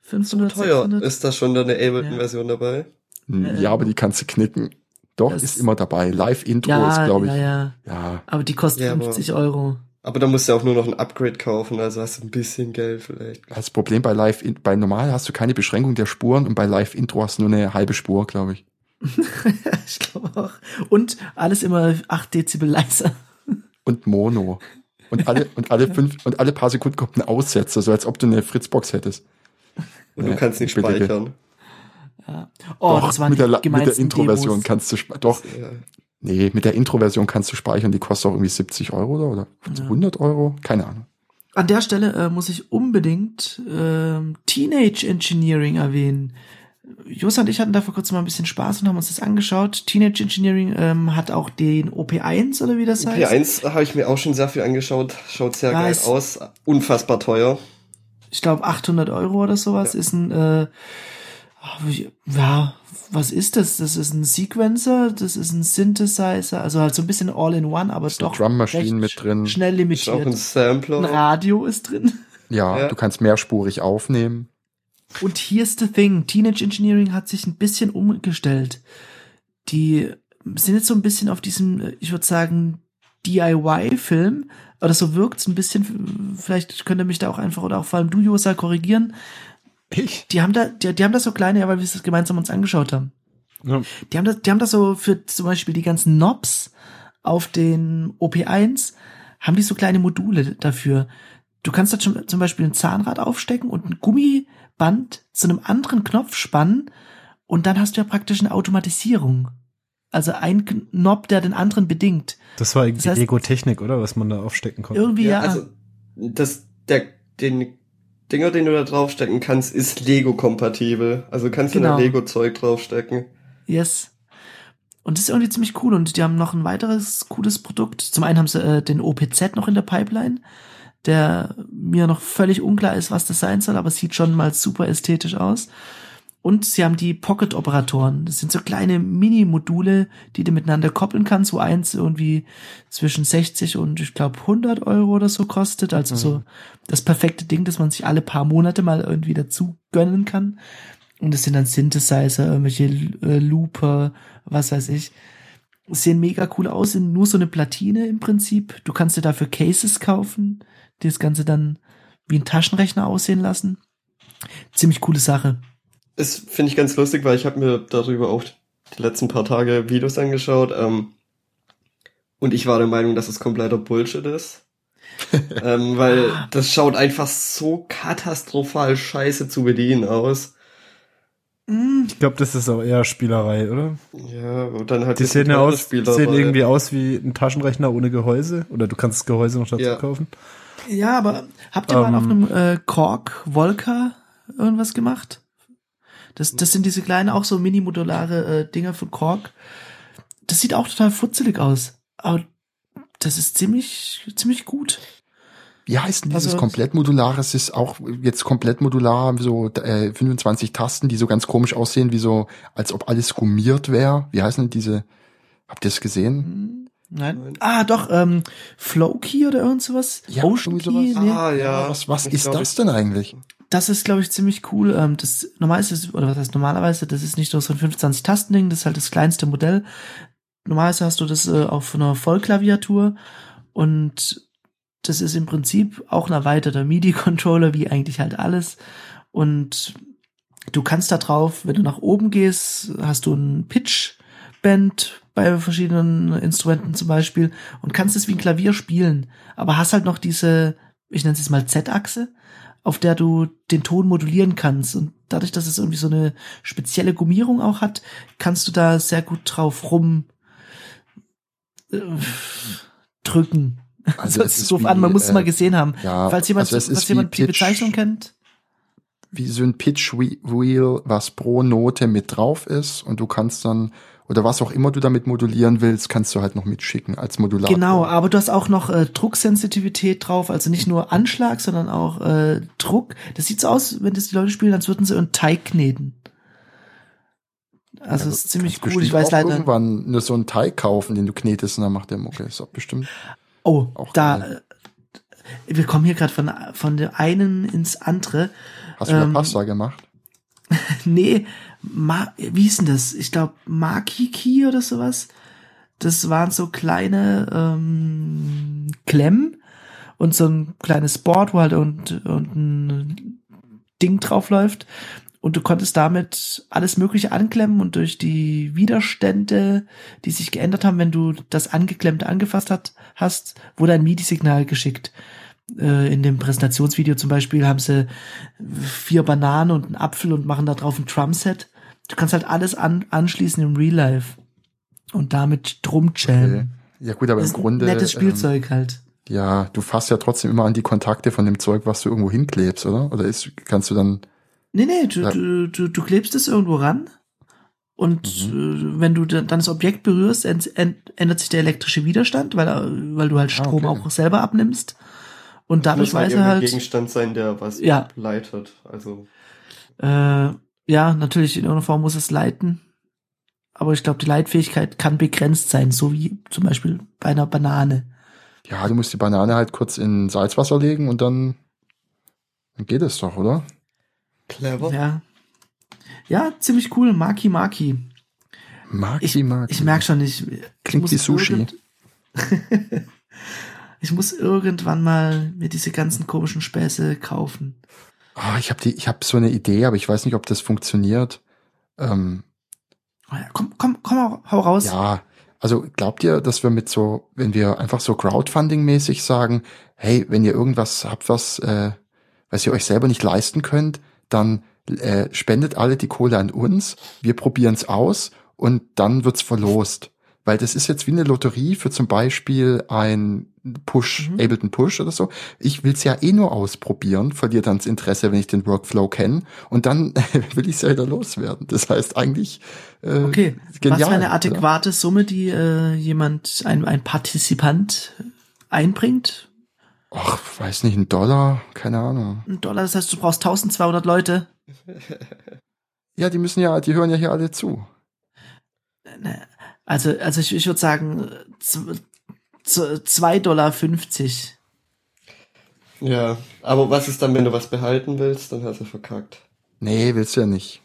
Speaker 1: 500,
Speaker 4: Teuer
Speaker 1: 600?
Speaker 4: ist da schon eine
Speaker 1: Ja.
Speaker 4: Ableton-Version dabei.
Speaker 3: Hm, Ja, aber die kannst du knicken. Doch,
Speaker 1: das-
Speaker 3: ist immer dabei. Live-Intro
Speaker 1: ja,
Speaker 3: ist, glaube ich.
Speaker 1: ja, ja.
Speaker 3: ja.
Speaker 1: Aber die kostet
Speaker 4: Ja, aber-
Speaker 1: 50 Euro.
Speaker 4: Aber da musst du auch nur noch ein Upgrade kaufen, also hast du ein bisschen Geld vielleicht.
Speaker 3: Das Problem bei Live, bei normal hast du keine Beschränkung der Spuren und bei Live-Intro hast du nur eine halbe Spur, glaube ich.
Speaker 1: ich glaube auch. Und alles immer 8 Dezibel leiser.
Speaker 3: Und Mono. Und alle, und alle fünf, und alle paar Sekunden kommt ein Aussetzer, so als ob du eine Fritzbox hättest.
Speaker 4: Und
Speaker 3: Ja,
Speaker 4: du kannst nicht
Speaker 3: bitte, bitte.
Speaker 4: speichern.
Speaker 1: Ja. Oh,
Speaker 3: Doch,
Speaker 1: das waren
Speaker 3: mit der, mit der Intro-Version
Speaker 1: Demos.
Speaker 3: kannst du, spe- doch,
Speaker 4: Ja.
Speaker 3: nee, mit der Intro-Version kannst du speichern, die kostet auch irgendwie 70 Euro oder, oder
Speaker 1: Ja.
Speaker 3: 100 Euro? Keine Ahnung.
Speaker 1: An der Stelle äh, muss ich unbedingt ähm, Teenage Engineering erwähnen. Josa und ich hatten da vor kurzem mal ein bisschen Spaß und haben uns das angeschaut. Teenage Engineering ähm, hat auch den OP1 oder wie das heißt.
Speaker 4: P1 habe ich mir auch schon sehr viel angeschaut, schaut sehr
Speaker 1: Weiß.
Speaker 4: geil aus, unfassbar teuer.
Speaker 1: Ich glaube 800 Euro oder sowas ist ein äh, ja was ist das? Das ist ein Sequencer, das ist ein Synthesizer, also halt so ein bisschen All-in-One, aber
Speaker 3: Ist
Speaker 1: doch
Speaker 3: Drum-Maschine
Speaker 1: recht
Speaker 3: mit drin.
Speaker 1: schnell
Speaker 4: Ist auch ein
Speaker 1: limitiert.
Speaker 4: Sampler.
Speaker 1: Ein Radio ist drin.
Speaker 3: Ja,
Speaker 4: Ja.
Speaker 3: du kannst mehrspurig aufnehmen.
Speaker 1: Und here's the thing. Teenage Engineering hat sich ein bisschen umgestellt. Die sind jetzt so ein bisschen auf diesem, äh, ich würde sagen, DIY-Film. Oder so wirkt's ein bisschen. Vielleicht könnt ihr mich da auch einfach oder auch vor allem du, Josa, korrigieren.
Speaker 2: Ich?
Speaker 1: Die haben da, die, die haben da so kleine, ja, weil wir es gemeinsam uns angeschaut haben.
Speaker 2: Ja.
Speaker 1: Die haben das, die haben das so für zum Beispiel die ganzen Knobs auf den OP1, haben die so kleine Module dafür. Du kannst da zum Beispiel ein Zahnrad aufstecken und ein Gummiband zu einem anderen Knopf spannen und dann hast du ja praktisch eine Automatisierung. Also ein Knob, der den anderen bedingt.
Speaker 2: Das war irgendwie
Speaker 1: Das heißt-
Speaker 2: Ego-Technik, oder? Was man da aufstecken konnte.
Speaker 1: Irgendwie ja.
Speaker 4: Also, das, der, den Dinger, den du da draufstecken kannst, ist Lego-kompatibel. Also kannst du
Speaker 1: Genau.
Speaker 4: da Lego-Zeug draufstecken.
Speaker 1: Yes. Und das ist irgendwie ziemlich cool. Und die haben noch ein weiteres cooles Produkt. Zum einen haben sie äh, den OPZ noch in der Pipeline, der mir noch völlig unklar ist, was das sein soll, aber es sieht schon mal super ästhetisch aus. Und sie haben die Pocket-Operatoren. Das sind so kleine Mini-Module, die du miteinander koppeln kannst, wo eins irgendwie zwischen 60 und ich glaube 100 Euro oder so kostet. Also so das perfekte Ding, das man sich alle paar Monate mal irgendwie dazu gönnen kann. Und es sind dann Synthesizer, irgendwelche äh, Looper, was weiß ich. Sehen mega cool aus, sind nur so eine Platine im Prinzip. Du kannst dir dafür Cases kaufen, die das Ganze dann wie ein Taschenrechner aussehen lassen. Ziemlich coole Sache.
Speaker 4: Das finde ich ganz lustig, weil ich habe mir darüber auch die letzten paar Tage Videos angeschaut. Ähm, und ich war der Meinung, dass es kompletter Bullshit ist. ähm, weil das schaut einfach so katastrophal scheiße zu bedienen aus.
Speaker 1: Mm,
Speaker 2: Ich glaube, das ist auch eher Spielerei, oder?
Speaker 4: Ja, und dann halt
Speaker 2: Die sehen, ja aus, sehen irgendwie aus wie ein Taschenrechner ohne Gehäuse. Oder du kannst das Gehäuse noch dazu
Speaker 4: Ja.
Speaker 2: kaufen.
Speaker 1: Ja, aber habt ihr mal
Speaker 2: Ähm.
Speaker 1: auf einem äh, Korg Volca irgendwas gemacht? Das, das sind diese kleinen, auch so mini-modulare äh, Dinger von Korg. Das sieht auch total futzelig aus. Aber das ist ziemlich, ziemlich gut.
Speaker 3: Wie heißt denn dieses
Speaker 1: Also-
Speaker 3: komplett modular? Es ist auch jetzt komplett modular, so äh, 25 Tasten, die so ganz komisch aussehen, wie so, als ob alles gummiert wäre. Wie heißen denn diese? Habt ihr es gesehen?
Speaker 1: Nein.
Speaker 4: Nein.
Speaker 1: Ah, doch, ähm, Flow Key oder irgend sowas?
Speaker 3: Ja,
Speaker 1: Ocean
Speaker 3: irgendwie
Speaker 1: Key?
Speaker 3: sowas.
Speaker 1: Nee.
Speaker 4: Ah, ja.
Speaker 3: Was, was
Speaker 4: Ich
Speaker 3: ist
Speaker 4: glaub,
Speaker 3: das denn eigentlich?
Speaker 1: Das ist, glaube ich, ziemlich cool. Ähm, das normalerweise ist, oder was heißt normalerweise, das ist nicht nur so ein 25-Tasten-Ding, das ist halt das kleinste Modell. Normalerweise hast du das äh, auf einer Vollklaviatur und das ist im Prinzip auch ein erweiterter MIDI-Controller, wie eigentlich halt alles. Und du kannst da drauf, wenn du nach oben gehst, hast du ein Pitch-Band bei verschiedenen Instrumenten zum Beispiel und kannst es wie ein Klavier spielen, aber hast halt noch diese, ich nenne es jetzt mal Z-Achse, auf der du den Ton modulieren kannst. Und dadurch, dass es irgendwie so eine spezielle Gummierung auch hat, kannst du da sehr gut drauf rum äh, drücken. Also das ist wie, an, man muss äh, es mal gesehen haben.
Speaker 3: Ja,
Speaker 1: falls jemand,
Speaker 3: also
Speaker 1: falls jemand die Bezeichnung kennt.
Speaker 3: Wie so ein Pitch Wheel, was pro Note mit drauf ist und du kannst dann oder was auch immer du damit modulieren willst, kannst du halt noch mitschicken als Modulator.
Speaker 1: Genau, aber du hast auch noch äh, Drucksensitivität drauf, also nicht nur Anschlag, sondern auch äh, Druck. Das sieht so aus, wenn das die Leute spielen, als würden sie einen Teig kneten. Also ja, ist ziemlich cool. Ich weiß leider.
Speaker 3: irgendwann nur so einen Teig kaufen, den du knetest und dann macht der Mucke. Ist auch bestimmt.
Speaker 1: Oh, auch da. Geil. Äh, wir kommen hier gerade von von der einen ins andere.
Speaker 3: Hast du ähm, Pasta gemacht?
Speaker 1: nee, Ma wie hieß denn das? Ich glaube Makiki oder sowas. Das waren so kleine ähm, Klemmen und so ein kleines Board, wo halt und, und ein Ding drauf läuft. Und du konntest damit alles Mögliche anklemmen und durch die Widerstände, die sich geändert haben, wenn du das angeklemmte angefasst hat, hast, wurde ein MIDI-Signal geschickt. Äh, in dem Präsentationsvideo zum Beispiel haben sie vier Bananen und einen Apfel und machen da drauf ein Drumset. Du kannst halt alles an, anschließen im Real Life und damit drum.
Speaker 3: Okay. Ja gut, aber im Grunde
Speaker 1: nettes Spielzeug ähm, halt.
Speaker 3: Ja, du fasst ja trotzdem immer an die Kontakte von dem Zeug, was du irgendwo hinklebst, oder? Oder ist, kannst du dann?
Speaker 1: Nee, nee, du, ja. du, du, du klebst es irgendwo ran und mhm. äh, wenn du dann das Objekt berührst, ändert sich der elektrische Widerstand, weil, weil du halt ah, Strom ah, okay. auch selber abnimmst. Und dadurch weiß er halt.
Speaker 4: Gegenstand sein, der was ja. leitet. Also.
Speaker 1: Äh, ja, natürlich in irgendeiner Form muss es leiten. Aber ich glaube, die Leitfähigkeit kann begrenzt sein, so wie zum Beispiel bei einer Banane.
Speaker 3: Ja, du musst die Banane halt kurz in Salzwasser legen und dann, dann geht es doch, oder?
Speaker 4: Clever.
Speaker 1: Ja. Ja, ziemlich cool. Maki Maki.
Speaker 3: Maki
Speaker 1: ich,
Speaker 3: Maki.
Speaker 1: Ich merk schon, ich
Speaker 3: klingt wie Sushi.
Speaker 1: ich muss irgendwann mal mir diese ganzen komischen Späße kaufen.
Speaker 3: Oh, ich habe die, ich habe so eine Idee, aber ich weiß nicht, ob das funktioniert. Ähm,
Speaker 1: ja, komm, komm, komm, hau raus.
Speaker 3: Ja, also glaubt ihr, dass wir mit so, wenn wir einfach so Crowdfunding-mäßig sagen, hey, wenn ihr irgendwas habt, was, äh, was ihr euch selber nicht leisten könnt, dann äh, spendet alle die Kohle an uns, wir probieren's aus und dann wird's verlost. Weil das ist jetzt wie eine Lotterie für zum Beispiel ein Push, mhm. Ableton Push oder so. Ich will's ja eh nur ausprobieren, verliere dann das Interesse, wenn ich den Workflow kenne und dann will ich ja wieder loswerden. Das heißt eigentlich
Speaker 1: äh, Okay, genial, was für eine adäquate oder? Summe, die äh, jemand, ein, ein Partizipant einbringt?
Speaker 3: Ach, weiß nicht, ein Dollar, keine Ahnung.
Speaker 1: Ein Dollar, das heißt, du brauchst 1200 Leute.
Speaker 3: Ja, die müssen ja, die hören ja hier alle zu.
Speaker 1: Ne, also, also ich, ich würde sagen, zwei Dollar. fünfzig.
Speaker 4: Ja, aber was ist dann, wenn du was behalten willst, dann hast du verkackt.
Speaker 3: Nee, willst du ja nicht.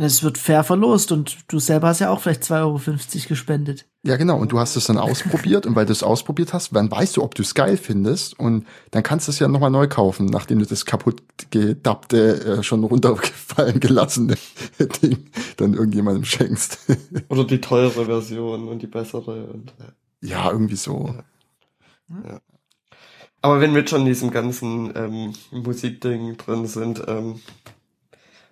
Speaker 1: Es wird fair verlost und du selber hast ja auch vielleicht 2,50 Euro gespendet.
Speaker 3: Ja, genau. Und du hast es dann ausprobiert und weil du es ausprobiert hast, dann weißt du, ob du es geil findest und dann kannst du es ja nochmal neu kaufen, nachdem du das kaputt gedappte, äh, schon runtergefallen gelassene Ding dann irgendjemandem schenkst.
Speaker 4: Oder die teure Version und die bessere. Und,
Speaker 3: ja, irgendwie so.
Speaker 4: Ja. ja. Aber wenn wir schon in diesem ganzen ähm, Musikding drin sind, ähm,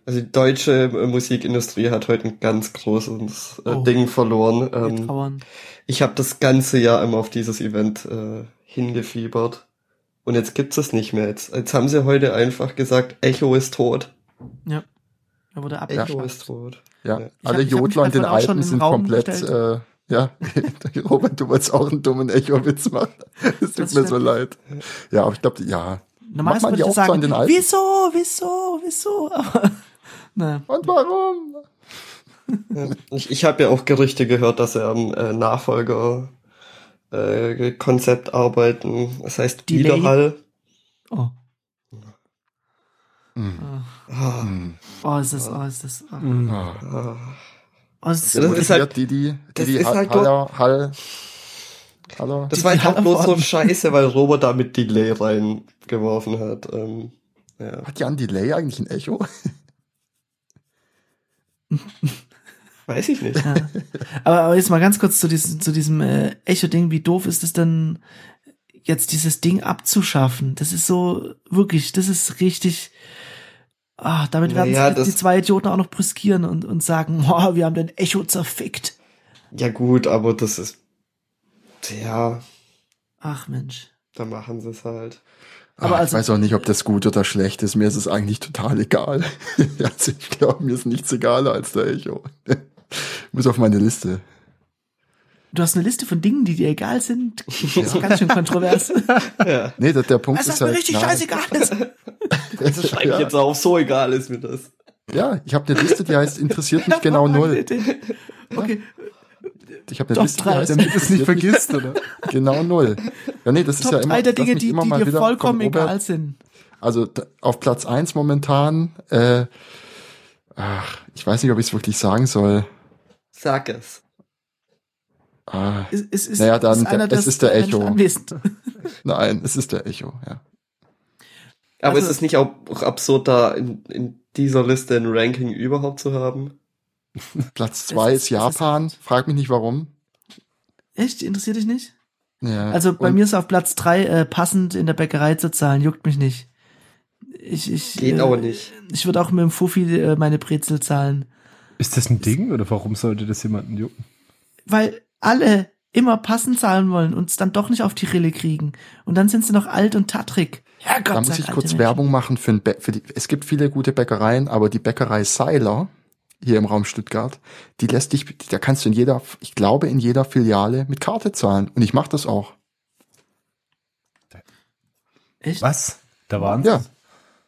Speaker 4: also die deutsche Musikindustrie hat heute ein ganz großes äh, oh. Ding verloren. Ähm, ich habe das ganze Jahr immer auf dieses Event äh, hingefiebert. Und jetzt gibt's es nicht mehr. Jetzt, jetzt haben sie heute einfach gesagt, Echo ist tot.
Speaker 1: Ja. Er wurde
Speaker 4: Echo ist tot.
Speaker 3: Ja, ja. alle Jodler in den Alpen sind komplett, äh, ja, Robert, du wolltest auch einen dummen Echo-Witz machen. Es tut mir so leid. Ja, aber ich glaube, ja.
Speaker 1: Normalerweise würde ich sagen, wieso, wieso, wieso?
Speaker 3: Nee. Und warum?
Speaker 4: ich ich habe ja auch Gerüchte gehört, dass er am äh, Nachfolger äh, Konzept arbeiten. Das heißt Delay. Widerhall.
Speaker 1: Oh. Mm. Oh. oh, ist das, oh, ist das. Oh. Mm.
Speaker 3: Oh, das ist, ja, das ist halt, die, die, die, die ist halt Hall, Hall,
Speaker 4: Hallo. Das war halt auch bloß so scheiße, weil Robert da mit Delay reingeworfen hat. Ähm, ja.
Speaker 3: Hat Jan Delay eigentlich ein Echo?
Speaker 4: Weiß ich nicht. Ja.
Speaker 1: Aber, aber jetzt mal ganz kurz zu diesem, zu diesem äh, Echo-Ding. Wie doof ist es denn jetzt dieses Ding abzuschaffen, das ist so, wirklich, das ist richtig, ah, damit werden
Speaker 4: Naja,
Speaker 1: sich die zwei Idioten auch noch brüskieren und, und sagen, boah, wir haben den Echo zerfickt.
Speaker 4: Ja gut, aber das ist, ja,
Speaker 1: Ach Mensch.
Speaker 4: da machen sie es halt.
Speaker 1: Aber
Speaker 3: Ach,
Speaker 1: also-
Speaker 3: ich weiß auch nicht, ob das gut oder schlecht ist. Mir ist es eigentlich total egal. also ich glaube, mir ist nichts egaler als der Echo. Muss auf meine Liste.
Speaker 1: Du hast eine Liste von Dingen, die dir egal sind. Das ist ganz schön kontrovers.
Speaker 4: Ja.
Speaker 3: Nee, der, der Punkt
Speaker 1: Also,
Speaker 3: ist
Speaker 1: was mir
Speaker 3: halt.
Speaker 1: richtig
Speaker 3: nein.
Speaker 1: scheißegal ist.
Speaker 4: Das schreibe ich
Speaker 3: ja,
Speaker 4: jetzt auf, so egal ist mir das.
Speaker 3: ja, ich habe eine Liste, die heißt interessiert mich genau null.
Speaker 1: Okay,
Speaker 3: Ich habe eine
Speaker 1: Top
Speaker 3: Liste,
Speaker 2: Damit du es nicht vergisst, oder?
Speaker 3: genau null. Ja, nee, das ist
Speaker 1: Top
Speaker 3: ja immer.
Speaker 1: drei der Dinge, die,
Speaker 3: immer
Speaker 1: die dir vollkommen
Speaker 3: Robert-
Speaker 1: egal sind.
Speaker 3: Also auf Platz eins momentan, äh, ach, ich weiß nicht, ob ich es wirklich sagen soll.
Speaker 4: Sag es.
Speaker 3: Ah,
Speaker 1: Es, es ist,
Speaker 3: Naja, dann
Speaker 1: ist einer,
Speaker 3: der- es
Speaker 1: das
Speaker 3: ist der Echo. nein, es ist der Echo, ja.
Speaker 4: Aber
Speaker 1: Also-
Speaker 4: ist es nicht auch auch absurd, da in, in dieser Liste ein Ranking überhaupt zu haben?
Speaker 3: Platz zwei
Speaker 1: ist-
Speaker 3: ist,
Speaker 1: das ist-
Speaker 3: Japan. Frag mich nicht warum.
Speaker 1: Echt? Interessiert dich nicht?
Speaker 3: Ja.
Speaker 1: Also bei
Speaker 3: Und
Speaker 1: mir ist auf Platz drei äh, passend in der Bäckerei zu zahlen, juckt mich nicht. Ich, ich,
Speaker 4: Geht
Speaker 1: äh,
Speaker 4: auch nicht.
Speaker 1: Ich würde auch mit dem Fuffi äh, meine Brezel zahlen.
Speaker 2: Ist das ein Ding oder warum sollte das jemanden jucken?
Speaker 1: Weil alle immer passend zahlen wollen und es dann doch nicht auf die Rille kriegen. Und dann sind sie noch alt und tattrig. Herrgott,
Speaker 3: Da muss ich kurz
Speaker 1: Menschen.
Speaker 3: Werbung machen für, ein Bä- für die, es gibt viele gute Bäckereien, aber die Bäckerei Seiler hier im Raum Stuttgart, die lässt dich, da kannst du in jeder, ich glaube in jeder Filiale mit Karte zahlen und ich mache das auch.
Speaker 1: Echt?
Speaker 2: Was? Da waren
Speaker 3: Ja.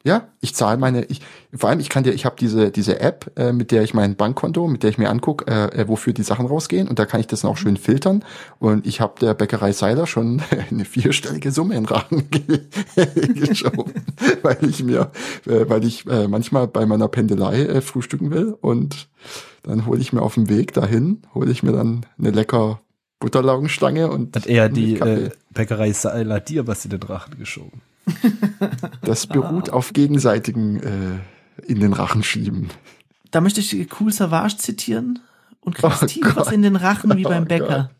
Speaker 3: Ja, ich zahle meine, ich, vor allem ich kann dir, ich habe diese diese App, äh, mit der ich mein Bankkonto, mit der ich mir angucke, äh, äh, wofür die Sachen rausgehen und da kann ich das
Speaker 1: Mhm.
Speaker 3: auch schön filtern und ich habe der Bäckerei Seiler schon eine vierstellige Summe in Rachen ge- geschoben, weil ich mir, äh, weil ich äh, manchmal bei meiner Pendelei äh, frühstücken will und dann hole ich mir auf dem Weg dahin, hole ich mir dann eine lecker Butterlaugenstange und
Speaker 2: Hat eher die äh, Bäckerei Seiler dir was in den Rachen geschoben.
Speaker 3: Das beruht auf gegenseitigen äh, in den Rachen schieben.
Speaker 1: Da möchte ich Cool Savage zitieren und
Speaker 3: Oh
Speaker 1: kriegst tief was
Speaker 3: Gott.
Speaker 1: in den Rachen wie beim
Speaker 3: Oh
Speaker 1: Bäcker.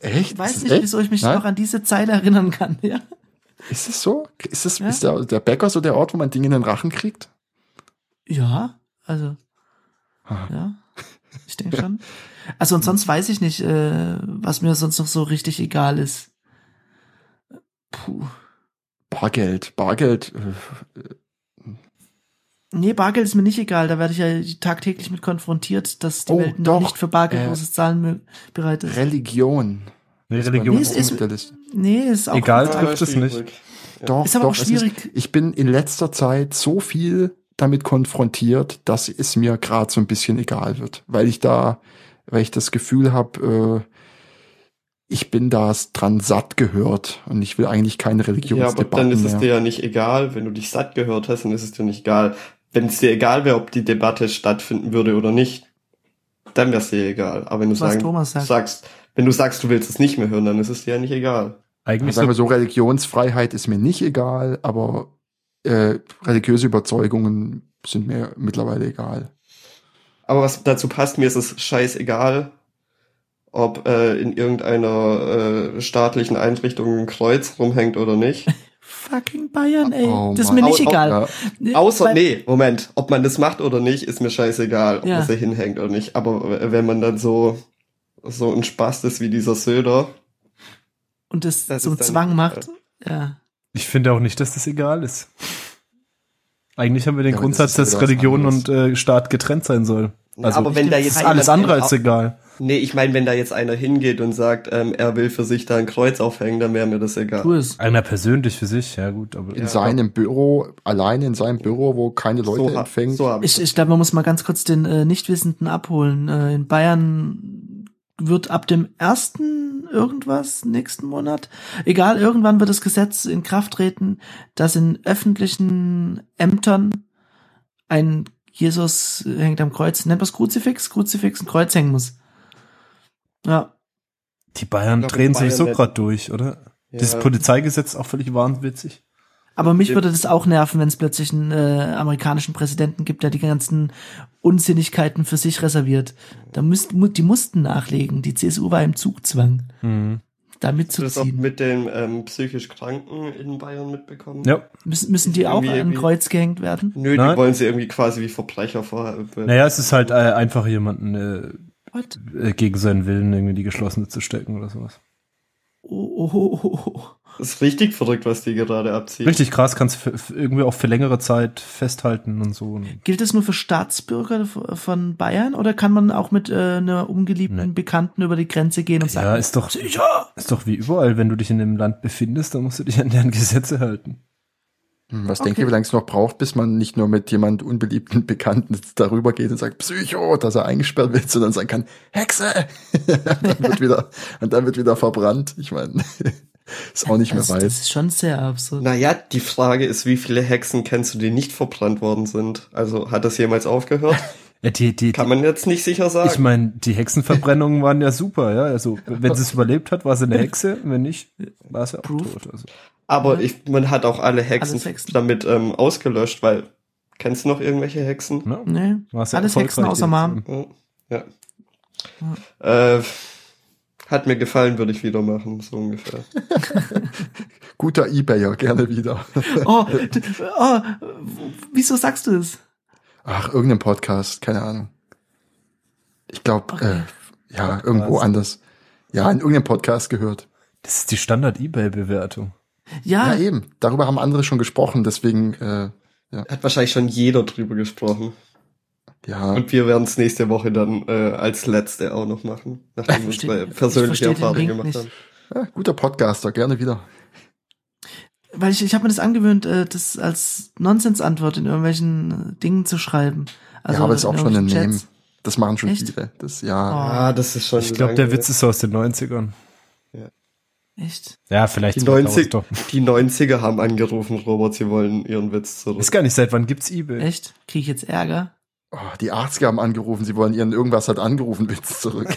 Speaker 3: Echt?
Speaker 1: Ich weiß nicht,
Speaker 3: echt?
Speaker 1: wieso ich mich
Speaker 3: Nein?
Speaker 1: noch an diese Zeile erinnern kann. Ja,
Speaker 3: Ist es so? Ist es
Speaker 1: Ja.
Speaker 3: ist der, der Bäcker so der Ort, wo man Dinge in den Rachen kriegt?
Speaker 1: ja also
Speaker 3: Ah.
Speaker 1: ja, ich denke schon. Also und sonst weiß ich nicht, äh, was mir sonst noch so richtig egal ist. Puh.
Speaker 3: Bargeld, Bargeld. äh,
Speaker 1: Nee, Bargeld ist mir nicht egal. Da werde ich ja tagtäglich mit konfrontiert, dass die
Speaker 3: Oh,
Speaker 1: Welt noch
Speaker 3: doch.
Speaker 1: nicht für bargeldloses
Speaker 3: Äh,
Speaker 1: Zahlen bereit ist.
Speaker 3: Religion.
Speaker 2: Nee,
Speaker 3: Ist
Speaker 2: Religion
Speaker 3: mir
Speaker 1: ist- ist-
Speaker 3: auf der Liste.
Speaker 1: Nee, ist auch
Speaker 2: Egal, trifft es nicht.
Speaker 4: schwierig.
Speaker 3: Doch,
Speaker 1: Ist aber
Speaker 3: doch,
Speaker 1: auch schwierig.
Speaker 3: ich bin in letzter Zeit so viel damit konfrontiert, dass es mir gerade so ein bisschen egal wird, weil ich da, weil ich das Gefühl habe, äh, ich bin da dran satt gehört und ich will eigentlich keine
Speaker 4: Ja, aber dann ist es
Speaker 3: mehr.
Speaker 4: dir ja nicht egal, wenn du dich satt gehört hast, dann ist es dir nicht egal. Wenn es dir egal wäre, ob die Debatte stattfinden würde oder nicht, dann wäre es dir egal. Aber wenn du sagen, sagst, wenn du sagst, du willst es nicht mehr hören, dann ist es dir ja nicht egal.
Speaker 2: Eigentlich
Speaker 3: Sagen wir
Speaker 2: so,
Speaker 3: so, Religionsfreiheit ist mir nicht egal, aber äh, religiöse Überzeugungen sind mir mittlerweile egal.
Speaker 4: Aber was dazu passt, mir ist es scheißegal, ob äh, in irgendeiner äh, staatlichen Einrichtung ein Kreuz rumhängt oder nicht.
Speaker 1: Fucking Bayern, ey.
Speaker 3: Oh
Speaker 1: das ist mir nicht
Speaker 4: Au- au-
Speaker 1: egal.
Speaker 3: Ja.
Speaker 1: Nee,
Speaker 4: Außer,
Speaker 1: weil-
Speaker 4: nee, Moment, ob man das macht oder nicht, ist mir scheißegal, ob
Speaker 1: Ja.
Speaker 4: man sie hinhängt oder nicht. Aber wenn man dann so, so ein Spaß ist wie dieser Söder,
Speaker 1: Und das,
Speaker 4: Das ist dann-
Speaker 1: Zwang macht. Ja.
Speaker 2: ich finde auch nicht, dass das egal ist. Eigentlich haben wir den
Speaker 3: Ja,
Speaker 2: Grundsatz,
Speaker 3: das ist
Speaker 2: dass Religion
Speaker 3: anderes.
Speaker 2: und äh, Staat getrennt sein soll. Also
Speaker 4: aber wenn da jetzt
Speaker 2: ist alles andere als egal.
Speaker 4: Nee, ich meine, wenn da jetzt einer hingeht und sagt, ähm, er will für sich da ein Kreuz aufhängen, dann wäre mir das egal.
Speaker 1: Tu es.
Speaker 2: Einer persönlich für sich, ja gut, aber
Speaker 3: In
Speaker 4: Ja.
Speaker 3: seinem Büro, alleine in seinem Büro, wo keine Leute
Speaker 4: so,
Speaker 3: empfängt.
Speaker 4: so ich
Speaker 1: Ich, ich glaube, man muss mal ganz kurz den äh, Nichtwissenden abholen. Äh, in Bayern wird ab dem ersten irgendwas nächsten Monat, egal, irgendwann wird das Gesetz in Kraft treten, dass in öffentlichen Ämtern ein Jesus hängt am Kreuz, nennt man es Kruzifix? Kruzifix, ein Kreuz hängen muss. Ja,
Speaker 2: die Bayern
Speaker 4: glaub,
Speaker 2: drehen
Speaker 4: Bayern
Speaker 2: sowieso gerade durch, oder?
Speaker 4: Ja.
Speaker 2: Das Polizeigesetz ist auch völlig wahnwitzig.
Speaker 1: aber mich würde das auch nerven, wenn es plötzlich einen äh, amerikanischen Präsidenten gibt, der die ganzen Unsinnigkeiten für sich reserviert. Da müsst, mu- die mussten nachlegen. Die CSU war im Zugzwang.
Speaker 2: Mhm.
Speaker 1: da
Speaker 4: Hast du das auch mit den ähm, psychisch Kranken in Bayern mitbekommen?
Speaker 2: Ja.
Speaker 1: Müssen, müssen die auch an ein Kreuz gehängt werden?
Speaker 4: Nö,
Speaker 2: Nein.
Speaker 4: die wollen sie irgendwie quasi wie Verbrecher vor.
Speaker 2: Naja, es ist halt äh, einfach jemanden äh,
Speaker 1: What?
Speaker 2: äh, gegen seinen Willen irgendwie die geschlossene zu stecken oder sowas.
Speaker 1: Oh, oh, oh, oh, oh.
Speaker 4: Das ist richtig verrückt, was die gerade abziehen.
Speaker 2: Richtig krass, kannst irgendwie auch für längere Zeit festhalten und so.
Speaker 1: Gilt das nur für Staatsbürger von Bayern oder kann man auch mit äh, einer ungeliebten
Speaker 2: Nee.
Speaker 1: Bekannten über die Grenze gehen und sagen,
Speaker 2: Ja, ist doch,
Speaker 1: Psycho!
Speaker 2: ist doch wie überall, wenn du dich in dem Land befindest, dann musst du dich an deren Gesetze halten.
Speaker 3: Hm, Was
Speaker 1: Okay.
Speaker 3: denkt ihr, wie lange es noch braucht, bis man nicht nur mit jemand unbeliebten Bekannten darüber geht und sagt, Psycho, dass er eingesperrt wird, sondern sagen kann, Hexe! dann wird wieder, und dann wird wieder verbrannt. Ich meine, ist auch nicht mehr
Speaker 1: das, das
Speaker 3: weit.
Speaker 1: ist schon sehr absurd.
Speaker 4: Naja, die Frage ist, wie viele Hexen kennst du, die nicht verbrannt worden sind? Also hat das jemals aufgehört?
Speaker 2: Die, die,
Speaker 4: Kann man jetzt nicht sicher sagen.
Speaker 2: ich meine, die Hexenverbrennungen waren ja super, ja. Also, wenn sie es überlebt hat, war sie eine Hexe, wenn nicht, war sie auch
Speaker 1: Proof.
Speaker 2: tot. Also.
Speaker 4: Aber ich, man hat auch alle Hexen,
Speaker 1: Hexen.
Speaker 4: damit ähm, ausgelöscht, weil kennst du noch irgendwelche Hexen?
Speaker 2: Ne?
Speaker 1: Nee,
Speaker 2: sehr
Speaker 1: alles Hexen außer Mom.
Speaker 4: Ja. ja. Äh, hat mir gefallen, würde ich wieder machen, so ungefähr.
Speaker 3: Guter Ebayer, gerne wieder.
Speaker 1: Oh, oh, wieso sagst du es?
Speaker 3: Ach, irgendein Podcast, keine Ahnung. Ich glaube,
Speaker 1: Okay.
Speaker 3: äh, ja, irgendwo anders. Ja, in irgendeinem Podcast gehört.
Speaker 2: Das ist die Standard-Ebay-Bewertung.
Speaker 1: Ja,
Speaker 3: Ja, eben. Darüber haben andere schon gesprochen, deswegen, äh,
Speaker 4: Hat wahrscheinlich schon jeder drüber gesprochen.
Speaker 3: ja.
Speaker 4: Und wir werden es nächste Woche dann äh, als letzte auch noch machen, nachdem wir unsere
Speaker 1: ich
Speaker 4: persönliche Erfahrung gemacht
Speaker 1: nicht.
Speaker 4: haben.
Speaker 3: ja, guter Podcaster, gerne wieder.
Speaker 1: weil ich, ich habe mir das angewöhnt, äh, das als Nonsensantwort in irgendwelchen äh, Dingen zu schreiben. Also
Speaker 3: ja, aber das ist auch schon ein Meme. Das machen schon
Speaker 1: Echt?
Speaker 3: viele. Das, ja.
Speaker 4: Ah, das ist schon
Speaker 2: Ich glaube, der Witz ist so aus den 90ern.
Speaker 1: Echt?
Speaker 2: Ja, vielleicht
Speaker 4: Die
Speaker 2: 2000
Speaker 4: 90,
Speaker 2: doch.
Speaker 4: die 90er haben angerufen, Robert, sie wollen ihren Witz zurück.
Speaker 2: Ist gar nicht, seit wann gibt's Ebay?
Speaker 1: Echt? Kriege ich jetzt Ärger?
Speaker 3: Oh, die 80er haben angerufen, sie wollen ihren irgendwas hat angerufen, Witz zurück.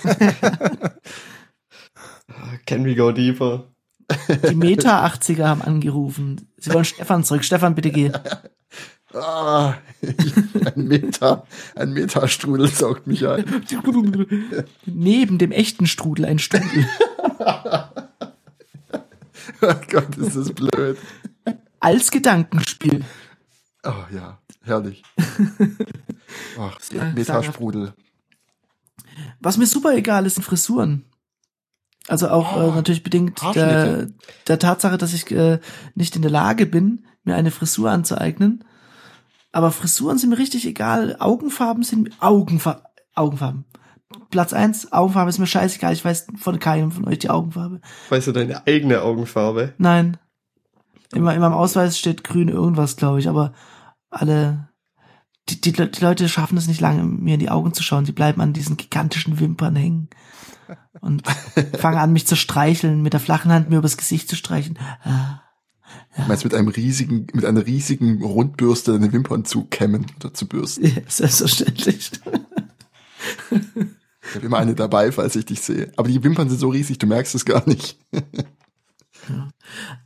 Speaker 4: Can we go deeper?
Speaker 1: Die Meta 80er haben angerufen. Sie wollen Stefan zurück. Stefan, bitte geh.
Speaker 3: ah, ein Meta, ein Metastrudel saugt mich ein.
Speaker 1: Neben dem echten Strudel ein Strudel.
Speaker 3: Oh Gott, ist das blöd.
Speaker 1: Als Gedankenspiel.
Speaker 3: Oh ja, herrlich. Ach,
Speaker 1: Ja,
Speaker 3: Metasprudel.
Speaker 1: Was mir super egal ist, sind Frisuren. Also auch
Speaker 3: Oh,
Speaker 1: äh, natürlich bedingt der,
Speaker 3: Haarschnitte.
Speaker 1: der Tatsache, dass ich äh, nicht in der Lage bin, mir eine Frisur anzueignen. Aber Frisuren sind mir richtig egal. Augenfarben sind Augenfa Augenfarben. Platz eins, Augenfarbe ist mir scheißegal. Ich weiß von keinem von euch die Augenfarbe.
Speaker 4: Weißt du deine eigene Augenfarbe?
Speaker 1: Nein. Immer in meinem Ausweis steht grün irgendwas, glaube ich, aber alle die, die, die Leute schaffen es nicht lange, mir in die Augen zu schauen. Die bleiben an diesen gigantischen Wimpern hängen und fangen an, mich zu streicheln, mit der flachen Hand mir übers Gesicht zu streichen. Ah,
Speaker 3: Du meinst mit einem riesigen, mit einer riesigen Rundbürste deine Wimpern zu kämmen oder zu bürsten.
Speaker 1: ja, selbstverständlich.
Speaker 3: Ich habe immer eine dabei, falls ich dich sehe. Aber die Wimpern sind so riesig, du merkst es gar nicht.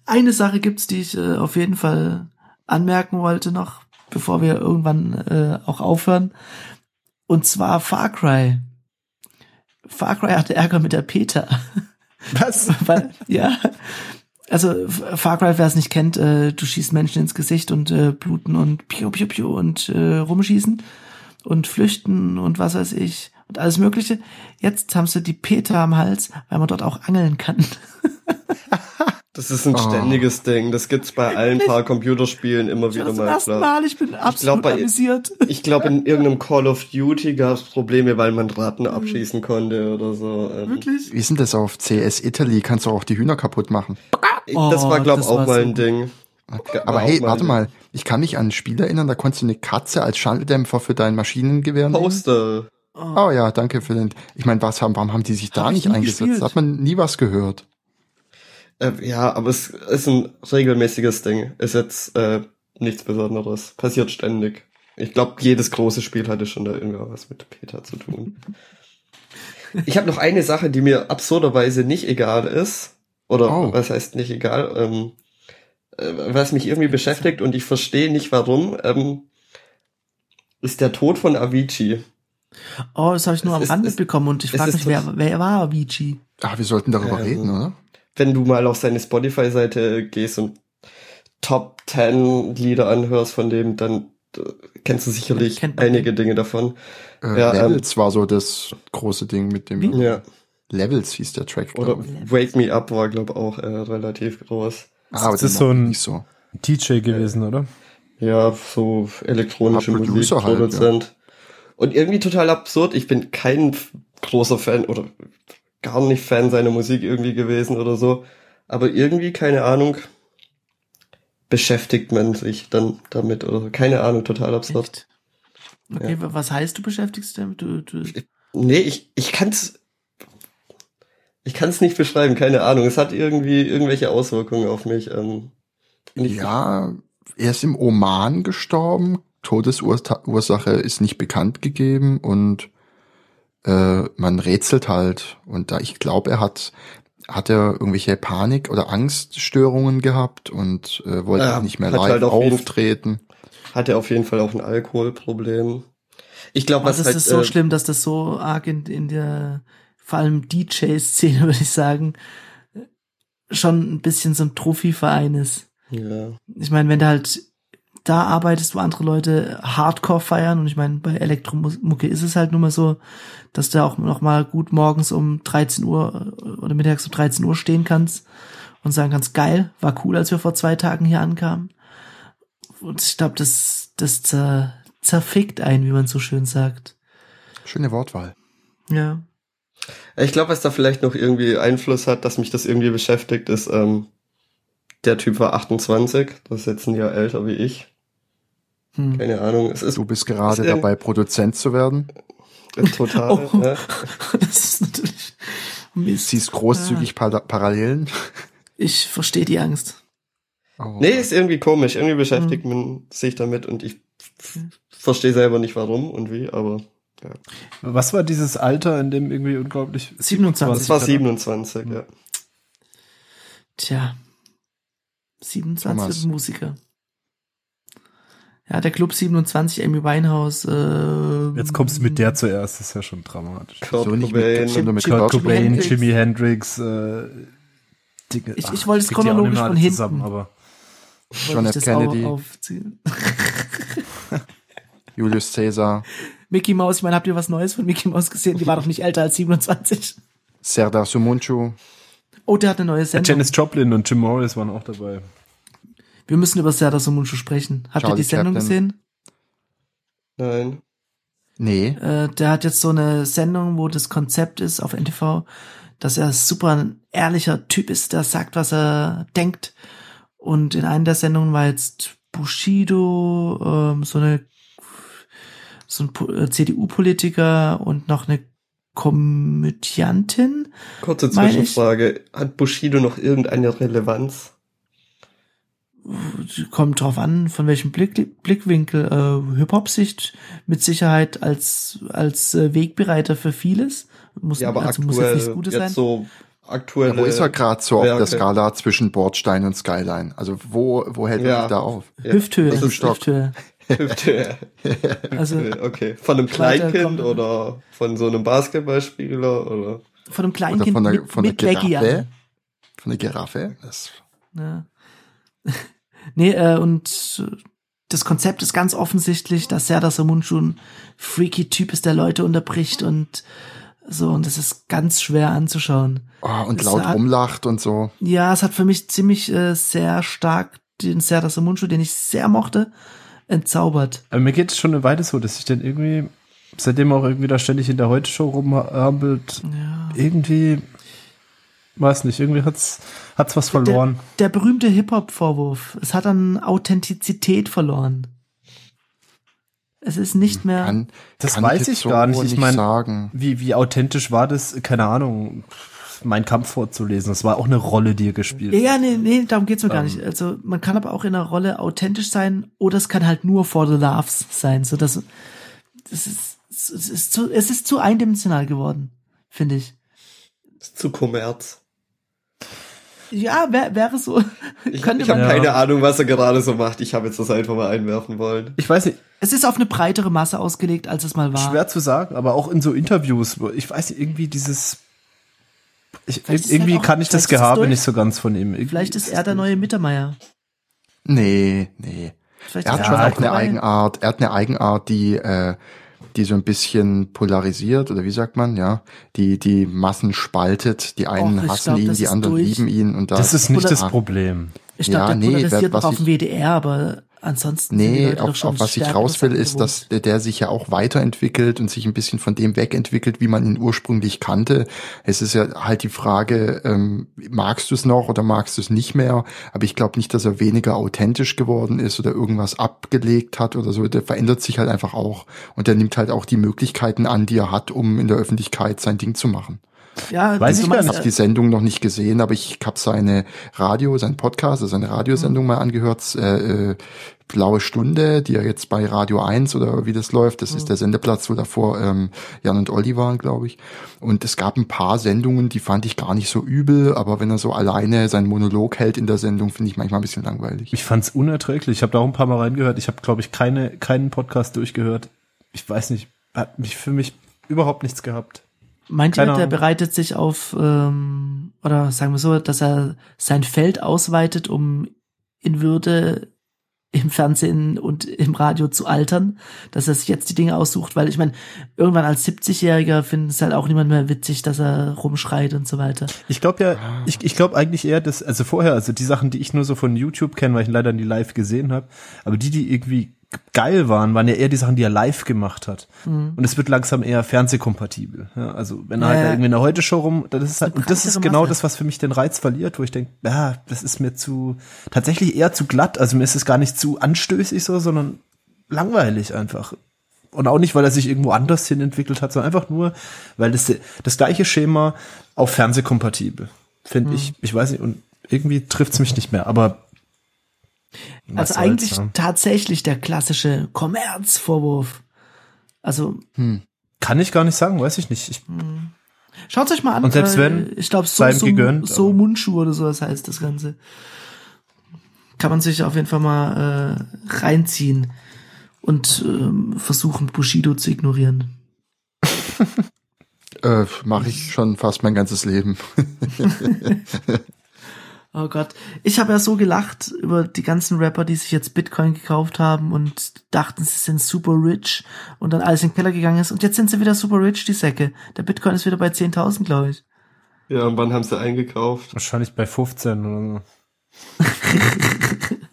Speaker 1: Eine Sache gibt's, die ich äh, auf jeden Fall anmerken wollte noch, bevor wir irgendwann äh, auch aufhören. Und zwar Far Cry. Far Cry hatte Ärger mit der Peter.
Speaker 2: Was?
Speaker 1: Weil, ja. Also Far Cry, wer es nicht kennt, äh, du schießt Menschen ins Gesicht und äh, bluten und piu piu piu und äh, rumschießen und flüchten und was weiß ich und alles mögliche. Jetzt haben sie die Peter am Hals, weil man dort auch angeln kann.
Speaker 4: Das ist ein
Speaker 3: Oh.
Speaker 4: ständiges Ding. Das gibt's bei allen paar Computerspielen immer wieder
Speaker 1: Das
Speaker 4: mal.
Speaker 1: erste
Speaker 4: klar.
Speaker 1: Mal, ich bin absolut
Speaker 4: bei-
Speaker 1: amüsiert.
Speaker 4: Ich glaube, in irgendeinem Call of Duty gab's Probleme, weil man Ratten abschießen konnte oder so. Ähm,
Speaker 1: Wirklich?
Speaker 3: Wie ist denn das auf CS Italy? Kannst du auch die Hühner kaputt machen?
Speaker 4: Das war,
Speaker 1: Oh,
Speaker 4: glaube
Speaker 1: das
Speaker 4: auch mal
Speaker 1: so
Speaker 4: ein. Ding.
Speaker 3: Aber hey, warte mal. Ich kann mich an ein Spiel erinnern, da konntest du eine Katze als Schalldämpfer für dein Maschinengewehr nehmen.
Speaker 4: Poster.
Speaker 3: Oh ja, danke für den. Ich meine, was haben, warum haben die sich da
Speaker 1: Hab ich
Speaker 3: nicht eingesetzt?
Speaker 1: gespielt.
Speaker 3: Da hat man nie was gehört.
Speaker 4: Äh, ja, aber es ist ein regelmäßiges Ding. Ist jetzt äh, nichts Besonderes. Passiert ständig. Ich glaube, jedes große Spiel hatte schon da irgendwas mit Peter zu tun. Ich habe noch eine Sache, die mir absurderweise nicht egal ist. Oder
Speaker 3: Oh.
Speaker 4: was heißt nicht egal? Ähm, äh, was mich irgendwie beschäftigt und ich verstehe nicht warum, ähm, ist der Tod von Avicii.
Speaker 1: Oh, das habe ich nur
Speaker 4: Es
Speaker 1: am
Speaker 4: ist-
Speaker 1: Rand mitbekommen und ich frage mich, wer, wer war Avicii?
Speaker 3: Ah, wir sollten darüber
Speaker 4: Ähm,
Speaker 3: reden, oder?
Speaker 4: wenn du mal auf seine Spotify-Seite gehst und Top 10 Lieder anhörst von dem, dann äh, kennst du sicherlich einige Dinge davon.
Speaker 3: Äh,
Speaker 4: Ja, ähm,
Speaker 3: Levels war so das große Ding mit dem.
Speaker 1: Wie?
Speaker 4: Ja.
Speaker 3: Levels hieß der Track.
Speaker 4: Oder
Speaker 3: ich.
Speaker 4: Wake Me Up war, glaube auch äh, relativ groß.
Speaker 3: Ah, aber
Speaker 2: das
Speaker 3: den
Speaker 2: ist so
Speaker 3: ich
Speaker 2: ein-
Speaker 3: nicht so.
Speaker 2: DJ gewesen, oder?
Speaker 4: Ja, so elektronische
Speaker 3: Ja, Producer halt,
Speaker 4: Musikproduzent. Und irgendwie total absurd. Ich bin kein großer Fan oder gar nicht Fan seiner Musik irgendwie gewesen oder so. Aber irgendwie, keine Ahnung, beschäftigt man sich dann damit oder so. Keine Ahnung, total absurd.
Speaker 1: Echt? Okay, wa- was heißt du beschäftigst damit? Du, du,
Speaker 4: Nee, ich, ich kann's, ich kann's nicht beschreiben, keine Ahnung. Es hat irgendwie irgendwelche Auswirkungen auf mich. Ähm,
Speaker 3: Ja, er ist im Oman gestorben. Todesursache ist nicht bekannt gegeben und äh, man rätselt halt. Und da ich glaube, er hat hat er irgendwelche Panik- oder Angststörungen gehabt und äh, wollte
Speaker 4: Ja,
Speaker 3: auch nicht mehr
Speaker 4: hat
Speaker 3: live
Speaker 4: halt auf jeden-
Speaker 3: auftreten.
Speaker 4: hatte auf jeden Fall auch ein Alkoholproblem. Ich glaube,
Speaker 1: was
Speaker 4: was
Speaker 1: ist
Speaker 4: halt,
Speaker 1: es so
Speaker 4: äh,
Speaker 1: schlimm, dass das so arg in, in der, vor allem DJ-Szene, würde ich sagen, schon ein bisschen so ein Trophyverein ist.
Speaker 4: ja.
Speaker 1: Ich meine, wenn du halt da arbeitest, wo andere Leute Hardcore feiern, und ich meine, bei Elektromucke ist es halt nun mal so, dass du auch noch mal gut morgens um 13 Uhr oder mittags um 13 Uhr stehen kannst und sagen kannst, geil, war cool, als wir vor zwei Tagen hier ankamen. Und ich glaube, das, das zer, zerfickt einen, wie man so schön sagt.
Speaker 3: Schöne Wortwahl.
Speaker 1: Ja.
Speaker 4: Ich glaube, was da vielleicht noch irgendwie Einfluss hat, dass mich das irgendwie beschäftigt, ist, ähm, der Typ war 28, das ist jetzt ein Jahr älter wie ich.
Speaker 1: Hm.
Speaker 4: Keine Ahnung, es ist
Speaker 3: Du bist gerade
Speaker 4: Ist, äh,
Speaker 3: dabei, Produzent zu werden.
Speaker 4: total.
Speaker 1: Oh.
Speaker 4: ja.
Speaker 1: Das ist natürlich Mist.
Speaker 3: Siehst großzügig Par Parallelen.
Speaker 1: Ich verstehe die Angst.
Speaker 3: Oh.
Speaker 4: Nee, ist irgendwie komisch. Irgendwie beschäftigt man sich damit und ich verstehe selber nicht warum und wie, aber
Speaker 2: Was war dieses Alter, in dem irgendwie unglaublich
Speaker 1: 27.
Speaker 4: es war 27, ja.
Speaker 1: Tja. 27
Speaker 3: Thomas.
Speaker 1: ist Musiker. Ja, der Club 27, Amy Winehouse. Äh,
Speaker 2: Jetzt kommst du mit der zuerst, das ist ja schon dramatisch.
Speaker 4: Kurt
Speaker 3: So nicht
Speaker 4: Cobain.
Speaker 3: mit, sondern mit
Speaker 1: Jim-
Speaker 3: Kurt
Speaker 1: Jim-
Speaker 3: Cobain.
Speaker 2: Jimi Hendrix, äh, Dinge.
Speaker 1: Ich- ich wollte es chronologisch von hinten.
Speaker 2: Zusammen, aber
Speaker 3: John F. Kennedy. Julius Caesar,
Speaker 1: Mickey Mouse, ich meine, habt ihr was Neues von Mickey Mouse gesehen? Die war doch nicht älter als 27.
Speaker 3: Serdar Sumunchu.
Speaker 1: Oh, der hat eine neue Sendung.
Speaker 2: Janis Joplin und Jim Morris waren auch dabei.
Speaker 1: Wir müssen über Serdar Sumunchu sprechen. Habt ihr die Sendung
Speaker 3: Chaplin.
Speaker 1: gesehen?
Speaker 4: Nein.
Speaker 3: Nee,
Speaker 1: Äh, der hat jetzt so eine Sendung, wo das Konzept ist auf NTV, dass er super ein ehrlicher Typ ist, der sagt, was er denkt. Und in einer der Sendungen war jetzt Bushido, ähm, so eine so ein äh, CDU-Politiker und noch eine Komödiantin.
Speaker 4: Kurze Zwischenfrage. Hat Bushido noch irgendeine Relevanz?
Speaker 1: Kommt drauf an, von welchem Blick, Blickwinkel. Äh, Hip-Hop-Sicht mit Sicherheit als, als äh, Wegbereiter für vieles. Muss,
Speaker 4: Ja, aber
Speaker 1: also muss
Speaker 4: aktuell,
Speaker 1: jetzt nichts Gutes
Speaker 4: jetzt
Speaker 1: sein.
Speaker 4: so aktuell.
Speaker 3: ja, wo ist er gerade so auf der
Speaker 4: Werke.
Speaker 3: Skala zwischen Bordstein und Skyline? Also wo, wo hält er
Speaker 4: Ja.
Speaker 3: sich da auf?
Speaker 1: Hüfthöhe.
Speaker 4: Das ist
Speaker 3: Stock.
Speaker 1: Hüfthöhe.
Speaker 4: Hüfte.
Speaker 1: Also
Speaker 4: okay. Von einem Kleinkind oder von so einem Basketballspieler oder?
Speaker 1: von einem
Speaker 3: Oder
Speaker 1: Kleinkind
Speaker 3: von der,
Speaker 1: mit,
Speaker 3: von der
Speaker 1: mit
Speaker 3: Giraffe? Von der Giraffe? Das,
Speaker 1: Ja. nee, äh, und äh, das Konzept ist ganz offensichtlich, dass Serdar Samuncu ein freaky Typ ist, der Leute unterbricht und so, und das ist ganz schwer anzuschauen.
Speaker 3: oh, und
Speaker 1: Es
Speaker 3: laut
Speaker 1: hat-
Speaker 3: rumlacht und so.
Speaker 1: Ja, es hat für mich ziemlich äh, sehr stark den Serdar Samuncu, den ich sehr mochte, entzaubert.
Speaker 2: Aber mir geht es schon eine Weile so, dass ich dann irgendwie, seitdem auch irgendwie da ständig in der Heute-Show rumhampelt,
Speaker 1: Ja.
Speaker 2: irgendwie, weiß nicht, irgendwie hat's, hat's was verloren.
Speaker 1: Der berühmte Hip-Hop-Vorwurf. Es hat an Authentizität verloren. Es ist nicht mehr.
Speaker 3: Kann,
Speaker 2: Das
Speaker 3: kann
Speaker 2: weiß ich gar nicht. Ich mein-
Speaker 3: sagen.
Speaker 2: Wie, wie authentisch war das? Keine Ahnung, mein Kampf vorzulesen. Das war auch eine Rolle, die er gespielt
Speaker 1: Ja, ja, nee, nee, darum geht's mir gar
Speaker 2: Ähm.
Speaker 1: nicht. Also man kann aber auch in einer Rolle authentisch sein oder es kann halt nur for the laughs sein. So dass das ist, es ist zu, es ist zu eindimensional geworden, finde ich.
Speaker 4: Ist zu Kommerz.
Speaker 1: Ja, wär, wäre so.
Speaker 4: Ich, ich habe.
Speaker 2: Ja.
Speaker 4: keine Ahnung, was er gerade so macht. Ich habe jetzt das einfach mal einwerfen wollen.
Speaker 2: Ich weiß nicht,
Speaker 1: Es ist auf eine breitere Masse ausgelegt, als es mal war.
Speaker 2: schwer zu sagen, aber auch in so Interviews, wo- ich weiß nicht, irgendwie dieses, Ich, irgendwie
Speaker 1: halt auch-
Speaker 2: kann ich das Gehabe nicht so ganz von ihm. Irgendwie
Speaker 1: Vielleicht ist er der neue Mittermeier.
Speaker 3: Nee, nee.
Speaker 1: Vielleicht
Speaker 3: Er hat schon auch eine. Eigenart, er hat eine Eigenart, die, äh, die so ein bisschen polarisiert, oder wie sagt man, ja, die, die Massen spaltet, die einen
Speaker 1: Och,
Speaker 3: hassen
Speaker 1: glaub,
Speaker 3: ihn, die anderen
Speaker 1: durch.
Speaker 3: lieben ihn und da
Speaker 2: Das ist nicht
Speaker 1: Oder-
Speaker 2: das Problem.
Speaker 1: Ich glaube,
Speaker 3: Ja,
Speaker 1: der
Speaker 3: nee,
Speaker 1: polarisiert
Speaker 3: was
Speaker 1: auf dem WDR, aber ansonsten
Speaker 3: Nee, auf, auf was ich raus will, ist, dass der, der sich ja auch weiterentwickelt und sich ein bisschen von dem wegentwickelt, wie man ihn ursprünglich kannte. Es ist ja halt die Frage, ähm, magst du es noch oder magst du es nicht mehr? Aber ich glaube nicht, dass er weniger authentisch geworden ist oder irgendwas abgelegt hat oder so. Der verändert sich halt einfach auch. Und der nimmt halt auch die Möglichkeiten an, die er hat, um in der Öffentlichkeit sein Ding zu machen.
Speaker 1: Ja,
Speaker 2: Weiß ich gar
Speaker 3: Ich habe die Sendung noch nicht gesehen, aber ich habe seine Radio, sein Podcast, also seine Radiosendung mal angehört, äh, äh, Blaue Stunde, die ja jetzt bei Radio 1 oder wie das läuft, das ist der Sendeplatz, wo davor ähm, Jan und Olli waren, glaube ich. Und es gab ein paar Sendungen, die fand ich gar nicht so übel, aber wenn er so alleine seinen Monolog hält in der Sendung, finde ich manchmal ein bisschen langweilig.
Speaker 2: Ich fand's unerträglich. Ich habe da auch ein paar Mal reingehört. Ich habe, glaube ich, keine, keinen Podcast durchgehört. Ich weiß nicht, hat mich für mich überhaupt nichts gehabt.
Speaker 1: Meint ihr, der bereitet sich auf, ähm, oder sagen wir so, dass er sein Feld ausweitet, um in Würde im Fernsehen und im Radio zu altern, dass er sich jetzt die Dinge aussucht, weil ich meine, irgendwann als 70-Jähriger findet es halt auch niemand mehr witzig, dass er rumschreit und so weiter.
Speaker 2: Ich glaube ja, ich, ich glaube eigentlich eher, dass, also vorher, also die Sachen, die ich nur so von YouTube kenne, weil ich leider nie live gesehen habe, aber die, die irgendwie geil waren, waren ja eher die Sachen, die er live gemacht hat. Und es wird langsam eher fernsehkompatibel. Ja, also wenn er halt
Speaker 1: Ja,
Speaker 2: da
Speaker 1: ja.
Speaker 2: irgendwie in der Heute-Show rum, das ist halt, und das ist genau
Speaker 1: Masse.
Speaker 2: das, was für mich den Reiz verliert, wo ich denke, ja, das ist mir zu, tatsächlich eher zu glatt, also mir ist es gar nicht zu anstößig so, sondern langweilig einfach. Und auch nicht, weil er sich irgendwo anders hin entwickelt hat, sondern einfach nur, weil das das gleiche Schema auf Fernsehkompatibel, finde ich. Ich weiß nicht, und irgendwie trifft's mich nicht mehr, aber was
Speaker 1: Also eigentlich
Speaker 2: ne?
Speaker 1: tatsächlich der klassische Kommerzvorwurf. Also
Speaker 2: kann ich gar nicht sagen, weiß ich nicht. Ich,
Speaker 1: Schaut euch mal an.
Speaker 2: Und selbst
Speaker 1: äh,
Speaker 2: wenn,
Speaker 1: ich glaube, so, so,
Speaker 2: gegönnt,
Speaker 1: so Mundschuh oder so, das heißt das Ganze. Kann man sich auf jeden Fall mal äh, reinziehen und ähm, versuchen, Bushido zu ignorieren.
Speaker 3: Äh, Mache ich schon fast mein ganzes Leben.
Speaker 1: Oh Gott. Ich habe ja so gelacht über die ganzen Rapper, die sich jetzt Bitcoin gekauft haben und dachten, sie sind super rich und dann alles in den Keller gegangen ist. Und jetzt sind sie wieder super rich, die Säcke. Der Bitcoin ist wieder bei 10.000, glaube ich.
Speaker 4: Ja, und wann haben sie eingekauft?
Speaker 2: wahrscheinlich bei 15 oder so.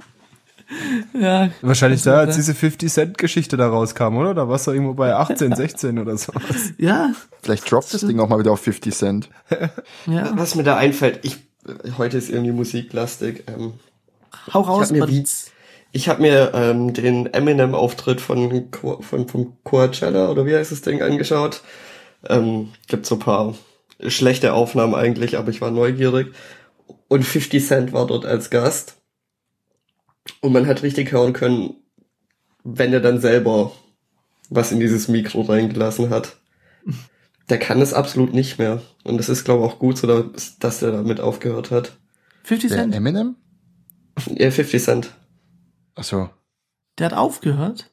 Speaker 1: Ja,
Speaker 2: Wahrscheinlich da, als diese 50 Cent Geschichte da rauskam, oder? Da warst du irgendwo bei 18, 16 oder so.
Speaker 1: ja,
Speaker 3: Vielleicht droppt das Ding auch mal wieder auf 50 Cent.
Speaker 1: ja.
Speaker 4: Was mir da einfällt, ich, heute ist irgendwie musiklastig. Ähm,
Speaker 1: Hau raus,
Speaker 4: Ich hab mir
Speaker 1: Batz.
Speaker 4: ich habe mir ähm, den Eminem-Auftritt von, von vom Coachella oder wie heißt das Ding angeschaut. Ähm, gibt so ein paar schlechte Aufnahmen eigentlich, aber ich war neugierig. Und 50 Cent war dort als Gast. Und man hat richtig hören können, wenn er dann selber was in dieses Mikro reingelassen hat. Der kann es absolut nicht mehr. Und das ist, glaube ich, auch gut so, dass dass er damit aufgehört hat.
Speaker 1: 50
Speaker 3: Der
Speaker 1: Cent,
Speaker 3: Eminem?
Speaker 4: Ja, 50 Cent.
Speaker 3: Achso.
Speaker 1: der hat aufgehört.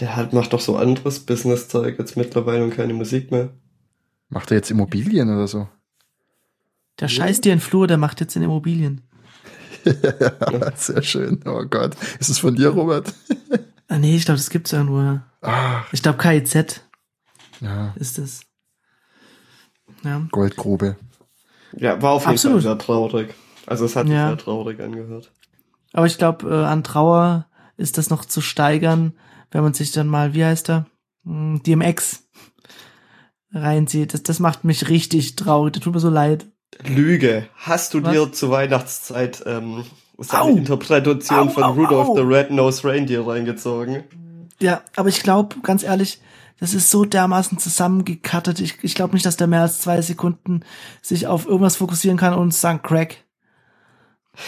Speaker 4: Der halt macht doch so anderes Business-Zeug jetzt mittlerweile und keine Musik mehr.
Speaker 3: Macht er jetzt Immobilien oder so?
Speaker 1: Der scheißt dir in den Flur, der macht jetzt in Immobilien.
Speaker 3: Sehr schön. Oh Gott. Ist es von dir, Robert?
Speaker 1: Ah, nee, ich glaube, das gibt's irgendwo, ja.
Speaker 3: Ah,
Speaker 1: Ich glaube, KIZ
Speaker 3: ja.
Speaker 1: ist es. Ja.
Speaker 3: Goldgrube.
Speaker 4: Ja, war auf jeden
Speaker 1: Absolut.
Speaker 4: Fall sehr traurig. Also es hat sich
Speaker 1: Ja.
Speaker 4: sehr traurig angehört.
Speaker 1: Aber ich glaube, äh, an Trauer ist das noch zu steigern, wenn man sich dann mal, wie heißt er? Hm, DMX reinzieht. Das, das macht mich richtig traurig. Das tut mir so leid.
Speaker 4: Lüge. Hast du
Speaker 1: Was?
Speaker 4: dir zur Weihnachtszeit ähm, seine
Speaker 1: Au!
Speaker 4: Interpretation
Speaker 1: Au,
Speaker 4: von
Speaker 1: au,
Speaker 4: Rudolph
Speaker 1: au!
Speaker 4: the Red-Nosed Reindeer reingezogen?
Speaker 1: Ja, aber ich glaube, ganz ehrlich, das ist so dermaßen zusammengekattet. Ich, ich glaube nicht, dass der mehr als zwei Sekunden sich auf irgendwas fokussieren kann und sagen Crack.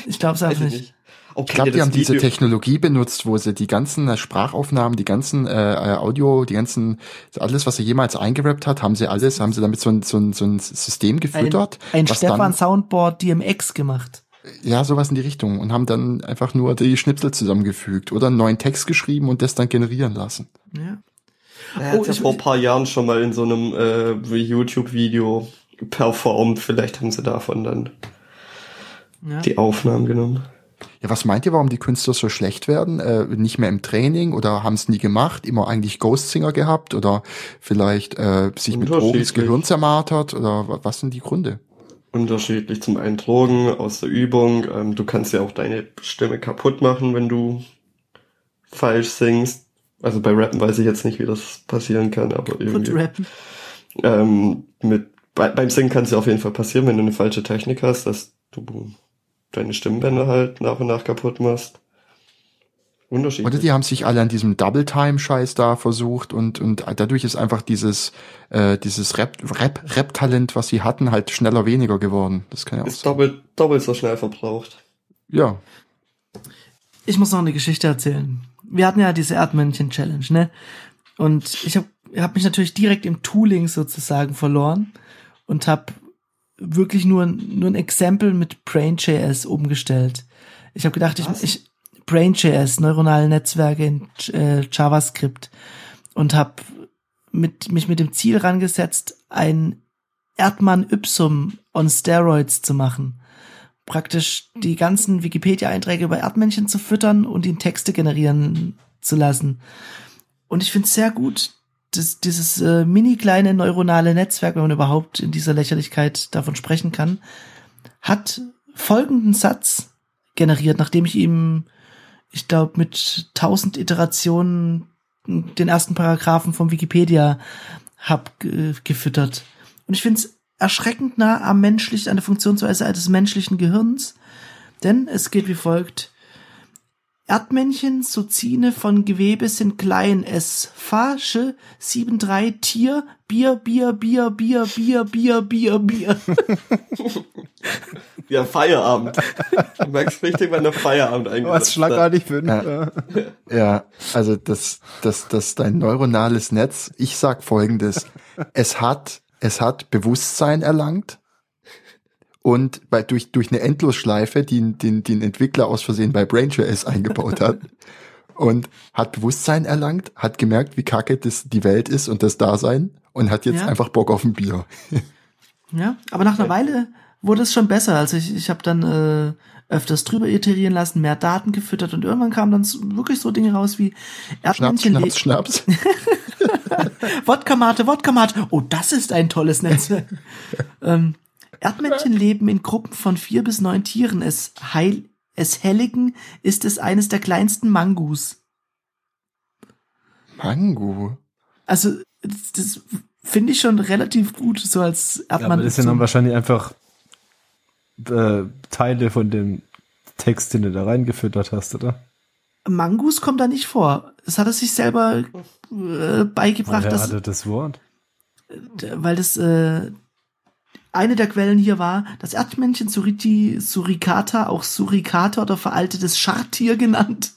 Speaker 1: Ich glaube es einfach
Speaker 4: ich
Speaker 1: nicht.
Speaker 4: nicht. Okay,
Speaker 3: Ich glaube, die haben diese
Speaker 4: Video-
Speaker 3: Technologie benutzt, wo sie die ganzen äh, Sprachaufnahmen, die ganzen äh, äh, Audio, die ganzen, alles, was er jemals eingerappt hat, haben sie alles, haben sie damit so ein, so ein, so ein System
Speaker 1: Ein,
Speaker 3: gefüttert.
Speaker 1: ein
Speaker 3: was
Speaker 1: Stefan
Speaker 3: dann,
Speaker 1: Soundboard DMX gemacht.
Speaker 3: Ja, sowas in die Richtung. Und haben dann einfach nur die Schnipsel zusammengefügt oder einen neuen Text geschrieben und das dann generieren lassen.
Speaker 1: Ja.
Speaker 4: Er hat
Speaker 1: Oh,
Speaker 4: ja
Speaker 1: ich-
Speaker 4: vor ein paar Jahren schon mal in so einem äh, YouTube-Video performt. Vielleicht haben sie davon dann
Speaker 1: Ja.
Speaker 4: die Aufnahmen genommen.
Speaker 3: Ja, was meint ihr, warum die Künstler so schlecht werden? Äh, nicht mehr im Training oder haben es nie gemacht? Immer eigentlich Ghost Singer gehabt oder vielleicht äh, sich mit Drogen das. Gehirn zermartert oder wa- was sind die Gründe?
Speaker 4: Unterschiedlich zum einen Drogen aus der Übung. Ähm, du kannst ja auch deine Stimme kaputt machen, wenn du falsch singst. Also bei Rappen weiß ich jetzt nicht, wie das passieren kann, aber
Speaker 1: Gut
Speaker 4: irgendwie.
Speaker 1: rappen.
Speaker 4: Ähm, mit, bei, beim Singen kann es ja auf jeden Fall passieren, wenn du eine falsche Technik hast, dass du deine Stimmbänder halt nach und nach kaputt machst. Unterschiedlich.
Speaker 3: Oder die haben sich alle an diesem Double Time Scheiß da versucht und und dadurch ist einfach dieses äh, dieses Rap Rap was sie hatten, halt schneller weniger geworden. Das kann ja auch
Speaker 4: ist
Speaker 3: sein.
Speaker 4: doppelt, doppelt so schnell verbraucht.
Speaker 3: Ja,
Speaker 1: Ich muss noch eine Geschichte erzählen. Wir hatten ja diese Erdmännchen-Challenge, ne? Und ich habe hab mich natürlich direkt im Tooling sozusagen verloren und habe wirklich nur, nur ein Exempel mit Brain.js umgestellt. Ich habe gedacht, ich,
Speaker 4: Was?
Speaker 1: ich Brain.js, neuronale Netzwerke in äh, JavaScript und habe mit, mich mit dem Ziel rangesetzt, ein Erdmann Ypsum on Steroids zu machen praktisch die ganzen Wikipedia-Einträge über Erdmännchen zu füttern und ihnen Texte generieren zu lassen. Und ich finde es sehr gut, dass dieses äh, mini kleine neuronale Netzwerk, wenn man überhaupt in dieser Lächerlichkeit davon sprechen kann, hat folgenden Satz generiert, nachdem ich ihm, ich glaube, mit tausend Iterationen den ersten Paragraphen vom Wikipedia hab ge gefüttert. Und ich finde es erschreckend nah am menschlichen, an der Funktionsweise des menschlichen Gehirns, denn es geht wie folgt. Erdmännchen, Sozine von Gewebe sind klein. Es Fasche 7-3 Tier, Bier, Bier, Bier, Bier, Bier, Bier, Bier, Bier.
Speaker 4: Ja, Feierabend. Du merkst richtig, wann der Feierabend eingesetzt
Speaker 2: Was schlagartig fünf.
Speaker 3: Ja.
Speaker 2: Ja.
Speaker 3: ja, also das das das dein neuronales Netz, ich sag folgendes, es hat es hat Bewusstsein erlangt und bei, durch, durch eine Endlosschleife, die, die, die ein Entwickler aus Versehen bei BrainJS eingebaut hat und hat Bewusstsein erlangt, hat gemerkt, wie kacke das die Welt ist und das Dasein und hat jetzt
Speaker 1: Ja.
Speaker 3: einfach Bock auf ein Bier.
Speaker 1: Ja, aber nach einer Weile wurde es schon besser. Also ich, ich habe dann äh, öfters drüber iterieren lassen, mehr Daten gefüttert und irgendwann kamen dann wirklich so Dinge raus wie
Speaker 3: Schnaps,
Speaker 1: Erdmännchen
Speaker 3: Schnaps, Schnaps.
Speaker 1: Wodka-Mate, Wodka-Mate. Oh, das ist ein tolles Netzwerk. ähm, Erdmännchen leben in Gruppen von vier bis neun Tieren. Es, heil, es helligen ist es eines der kleinsten Mangus.
Speaker 3: Mango.
Speaker 1: Also, das, das finde ich schon relativ gut, so als
Speaker 2: Ja,
Speaker 1: Erdmann.
Speaker 2: aber das sind dann wahrscheinlich einfach äh, Teile von dem Text, den du da reingefüttert hast, oder?
Speaker 1: Mangus kommt da nicht vor. Das hat er sich selber äh, beigebracht,
Speaker 2: Woher
Speaker 1: dass,
Speaker 2: hatte das Wort?
Speaker 1: weil das äh, eine der Quellen hier war, das Erdmännchen Suriti suricata, auch Suricata oder veraltetes Schartier genannt.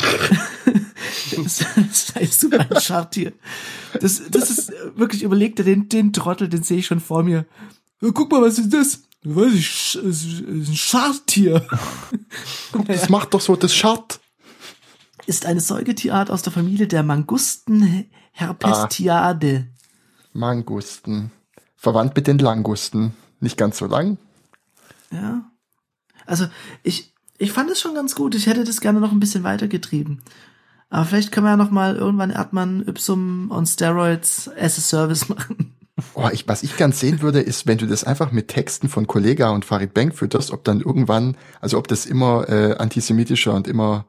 Speaker 1: das, das heißt super ein Schartier. Das, das ist wirklich überlegt, den, den Trottel, den sehe ich schon vor mir. Guck mal, was ist das? Weiß ich, Sch- es ist ein Schartier.
Speaker 3: Das macht doch so das Schart.
Speaker 1: Ist eine Säugetierart aus der Familie der Mangusten Herpestiade.
Speaker 3: Mangusten. Verwandt mit den Langusten. Nicht ganz so lang.
Speaker 1: Ja. Also ich, ich fand es schon ganz gut. Ich hätte das gerne noch ein bisschen weitergetrieben. Aber vielleicht können wir ja noch mal irgendwann Erdmann Ypsum on Steroids as a Service machen.
Speaker 3: Oh, ich, was ich ganz sehen würde, ist, wenn du das einfach mit Texten von Kollega und Farid Bang fütterst, ob dann irgendwann, also ob das immer äh, antisemitischer und immer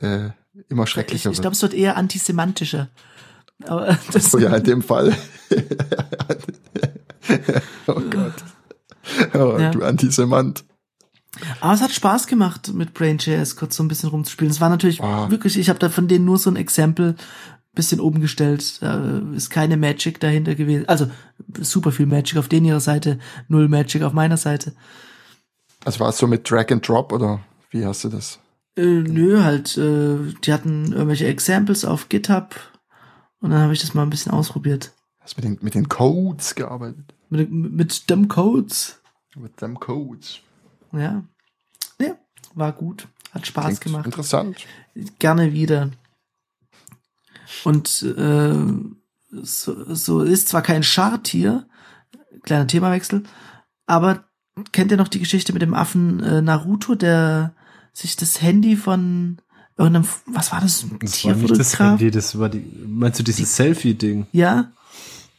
Speaker 3: äh, immer
Speaker 1: Ich,
Speaker 3: schrecklicher
Speaker 1: ich glaube,
Speaker 3: wird.
Speaker 1: es wird eher antisemantischer. Aber das,
Speaker 3: Oh ja, in dem Fall. oh Gott. Oh,
Speaker 1: Ja.
Speaker 3: Du Antisemant.
Speaker 1: aber es hat Spaß gemacht, mit Brain.js kurz so ein bisschen rumzuspielen. Es war natürlich
Speaker 3: Ah.
Speaker 1: wirklich, ich habe da von denen nur so ein Exempel bisschen oben gestellt. Da ist keine Magic dahinter gewesen. Also super viel Magic auf denen ihrer Seite, null Magic auf meiner Seite.
Speaker 3: Also war es so mit Drag and Drop oder wie hast du das?
Speaker 1: Äh, nö, halt, äh, die hatten irgendwelche Examples auf GitHub und dann habe ich das mal ein bisschen ausprobiert.
Speaker 3: Hast mit den, mit den Codes gearbeitet?
Speaker 1: Mit, mit dem Codes.
Speaker 3: Mit them Codes.
Speaker 1: Ja. Ja, war gut. Hat Spaß
Speaker 3: Klingt
Speaker 1: gemacht.
Speaker 3: Interessant.
Speaker 1: Gerne wieder. Und äh, so, so ist zwar kein Schartier, kleiner Themawechsel. Aber kennt ihr noch die Geschichte mit dem Affen äh, Naruto, der sich das Handy von irgendeinem, was war das?
Speaker 2: Das war nicht das Handy, das war die, meinst du dieses Selfie-Ding?
Speaker 1: Ja,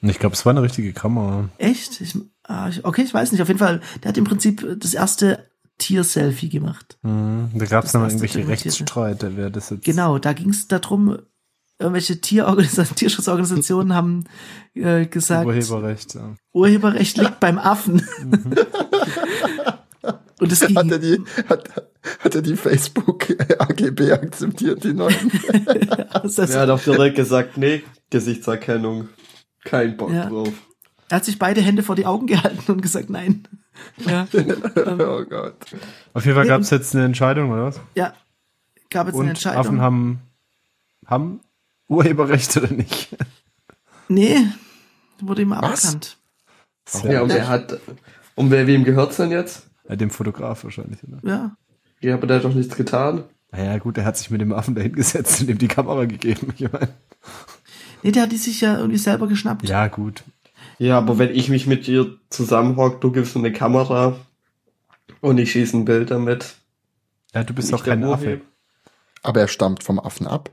Speaker 2: Ich glaube, es war eine richtige Kamera.
Speaker 1: echt? Ich, ah, ich, okay, ich weiß nicht. Auf jeden Fall, der hat im Prinzip das erste Tier-Selfie gemacht.
Speaker 2: Mhm. Da gab es
Speaker 1: erste
Speaker 2: irgendwelche. Rechtsstreite, wer das jetzt.
Speaker 1: Genau, da ging es darum, irgendwelche Tierorganisa Tierschutzorganisationen haben äh, gesagt,
Speaker 2: Urheberrecht. Ja.
Speaker 1: Urheberrecht liegt beim Affen.
Speaker 2: Mhm.
Speaker 1: Und es
Speaker 3: Hat er
Speaker 1: ging,
Speaker 3: die, hat, hat er die Facebook AGB akzeptiert, die neuen?
Speaker 1: also,
Speaker 4: Er hat auch direkt gesagt, nee, Gesichtserkennung. Kein Bock
Speaker 1: Ja.
Speaker 4: drauf.
Speaker 1: er hat sich beide Hände vor die Augen gehalten und gesagt, nein. Ja,
Speaker 3: oh Gott.
Speaker 2: Auf jeden Fall
Speaker 1: Nee,
Speaker 2: gab es jetzt eine Entscheidung, oder was?
Speaker 1: ja gab jetzt eine Entscheidung.
Speaker 2: Affen haben, haben Urheberrecht oder nicht?
Speaker 1: nee, wurde ihm
Speaker 3: Was?
Speaker 1: aberkannt.
Speaker 2: Sehr
Speaker 4: Ja, und wer hat, und wer, wem gehört's denn jetzt?
Speaker 2: Ja, dem Fotograf wahrscheinlich, oder?
Speaker 1: Ja,
Speaker 4: Ja, aber der hat doch nichts getan.
Speaker 2: Naja, gut, er hat sich mit dem Affen da hingesetzt und ihm die Kamera gegeben. Ich mein,
Speaker 1: nee, der hat die sich ja irgendwie selber geschnappt.
Speaker 2: ja, gut.
Speaker 4: Ja, aber wenn ich mich mit dir zusammenhock, du gibst mir eine Kamera und ich schieße ein Bild damit.
Speaker 2: Ja, du bist doch kein Affe.
Speaker 4: Urheber.
Speaker 3: Aber er stammt vom Affen ab.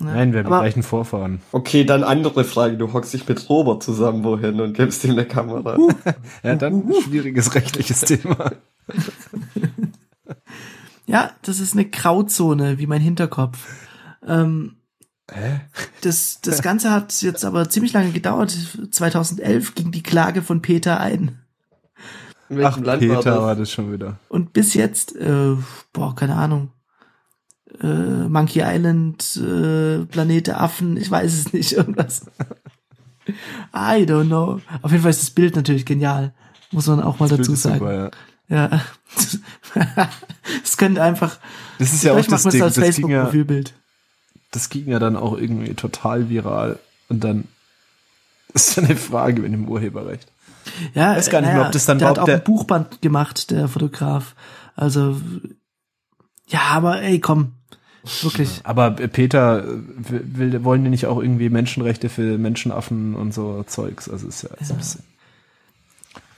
Speaker 1: Ja.
Speaker 2: Nein, wir haben die
Speaker 1: Aber-
Speaker 2: gleichen Vorfahren.
Speaker 4: Okay, dann andere Frage. Du hockst dich mit Robert zusammen wohin und gibst ihm eine Kamera.
Speaker 2: Ja, dann ein schwieriges rechtliches Thema.
Speaker 1: Ja, das ist eine Grauzone, wie mein Hinterkopf. Ähm,
Speaker 3: Hä?
Speaker 1: das, das Ganze hat jetzt aber ziemlich lange gedauert. 2011 ging die Klage von Peter ein.
Speaker 4: In welchem
Speaker 2: Ach,
Speaker 4: Land
Speaker 2: Peter
Speaker 4: war das?
Speaker 2: war das schon wieder.
Speaker 1: Und bis jetzt, äh, boah, keine Ahnung. Äh, Monkey Island, äh, Planet der Affen, ich weiß es nicht, irgendwas. I don't know. Auf jeden Fall ist das Bild natürlich genial. Muss man auch mal
Speaker 2: Das
Speaker 1: dazu
Speaker 2: Bild
Speaker 1: sagen.
Speaker 2: super, ja.
Speaker 1: Ja. Es könnte einfach.
Speaker 2: Das ist ja auch das Ding.
Speaker 1: als
Speaker 2: Das ging, ja,
Speaker 1: Facebook-Profilbild.
Speaker 2: das ging ja dann auch irgendwie total viral. Und dann ist eine Frage mit dem Urheberrecht.
Speaker 1: Ja,
Speaker 2: weiß gar nicht mehr, ob das dann
Speaker 1: der hat auch
Speaker 2: der-
Speaker 1: ein Buchband gemacht, der Fotograf. Also ja, aber ey, komm, wirklich.
Speaker 2: Aber Peter äh, will, wollen die nicht auch irgendwie Menschenrechte für Menschenaffen und so Zeugs? Also ist ja, ist ein bisschen.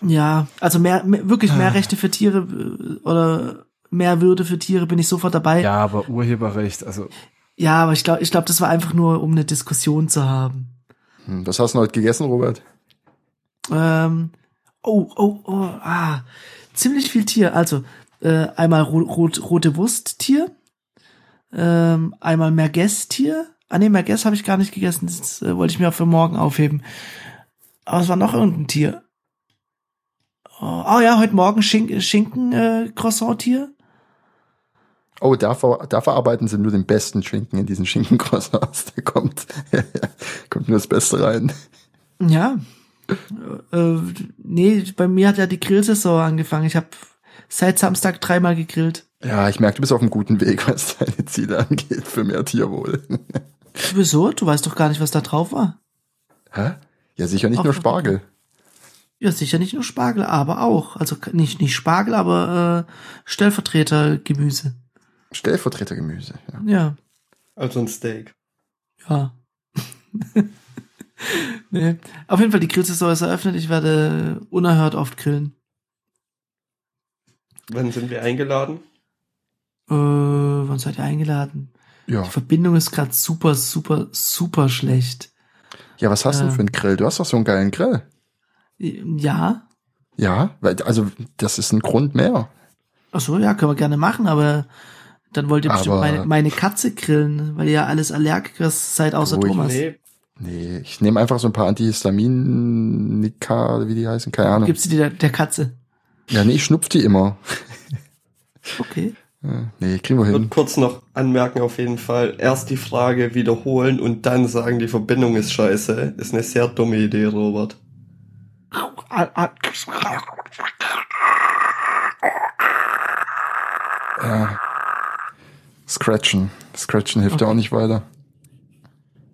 Speaker 1: Ja, also mehr, mehr wirklich mehr Rechte für Tiere äh, oder mehr Würde für Tiere bin ich sofort dabei. Ja,
Speaker 2: Ja, aber Urheberrecht, also
Speaker 1: aber ich glaube, ich glaube, das war einfach nur, um eine Diskussion zu haben.
Speaker 3: Hm, Was hast du heute gegessen, Robert?
Speaker 1: Ähm, oh, oh, oh, ah, ziemlich viel Tier. Also äh, einmal ro rot, rote Wursttier, ähm, einmal Merguez-Tier. Ah nee, Merguez habe ich gar nicht gegessen. Das äh, wollte ich mir auch für morgen aufheben. Aber es war noch irgendein Tier. Oh, oh ja, heute Morgen Schink Schinken äh.
Speaker 3: Oh, da, ver da verarbeiten sie nur den besten Schinken in diesen Schinkencroissants. Da kommt, kommt nur das Beste rein.
Speaker 1: Ja. Äh, nee, bei mir hat ja die Grillsaison angefangen. Ich habe seit Samstag dreimal gegrillt.
Speaker 3: Ja, ich merke, du bist auf einem guten Weg, was deine Ziele angeht für mehr Tierwohl.
Speaker 1: Wieso? Du weißt doch gar nicht, was da drauf war.
Speaker 3: Hä? Ja, sicher nicht
Speaker 1: Auf-
Speaker 3: nur Spargel.
Speaker 1: Ja, sicher nicht nur Spargel, aber auch. Also nicht, nicht Spargel, aber äh, Stellvertretergemüse.
Speaker 3: Stellvertretergemüse. Ja.
Speaker 1: Ja,
Speaker 4: Also ein Steak.
Speaker 1: ja. nee. Auf jeden Fall, die Grillsaison ist eröffnet. Ich werde unerhört oft grillen.
Speaker 4: Wann sind wir eingeladen?
Speaker 1: Äh, wann seid ihr eingeladen?
Speaker 3: ja.
Speaker 1: Die Verbindung ist gerade super, super, super schlecht.
Speaker 3: Ja, was hast du denn
Speaker 1: Ähm.
Speaker 3: für einen Grill? Du hast doch so einen geilen Grill.
Speaker 1: Ja.
Speaker 3: Ja, weil, also, das ist ein Grund mehr.
Speaker 1: Ach so, ja, können wir gerne machen, aber dann wollt ihr bestimmt
Speaker 3: Aber-
Speaker 1: meine, meine Katze grillen, weil ihr ja alles Allergiker seid, außer
Speaker 3: Ruhig.
Speaker 1: Thomas.
Speaker 4: Nee,
Speaker 3: Nee, ich nehme einfach so ein paar Antihistaminika, wie die heißen, keine Ahnung.
Speaker 1: Gibst du die der, der Katze?
Speaker 3: Ja, nee, ich schnupf die immer.
Speaker 1: Okay.
Speaker 3: Nee, kriegen wir
Speaker 4: Ich
Speaker 3: hin.
Speaker 4: würde kurz noch anmerken auf jeden Fall. Erst die Frage wiederholen und dann sagen, die Verbindung ist scheiße. Ist eine sehr dumme Idee, Robert.
Speaker 3: Ja. Scratchen. Scratchen hilft ja auch nicht weiter.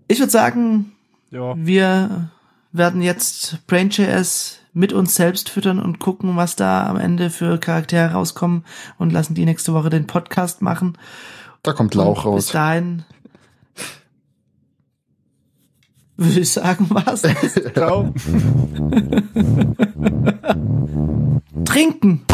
Speaker 1: Ich würde sagen,
Speaker 2: ja.
Speaker 1: wir werden jetzt BrainJS mit uns selbst füttern und gucken, was da am Ende für Charaktere rauskommen und lassen die nächste Woche den Podcast machen.
Speaker 3: Da kommt Lauch
Speaker 1: raus. Bis dahin würde ich sagen, was?
Speaker 2: Ciao.
Speaker 1: Trinken.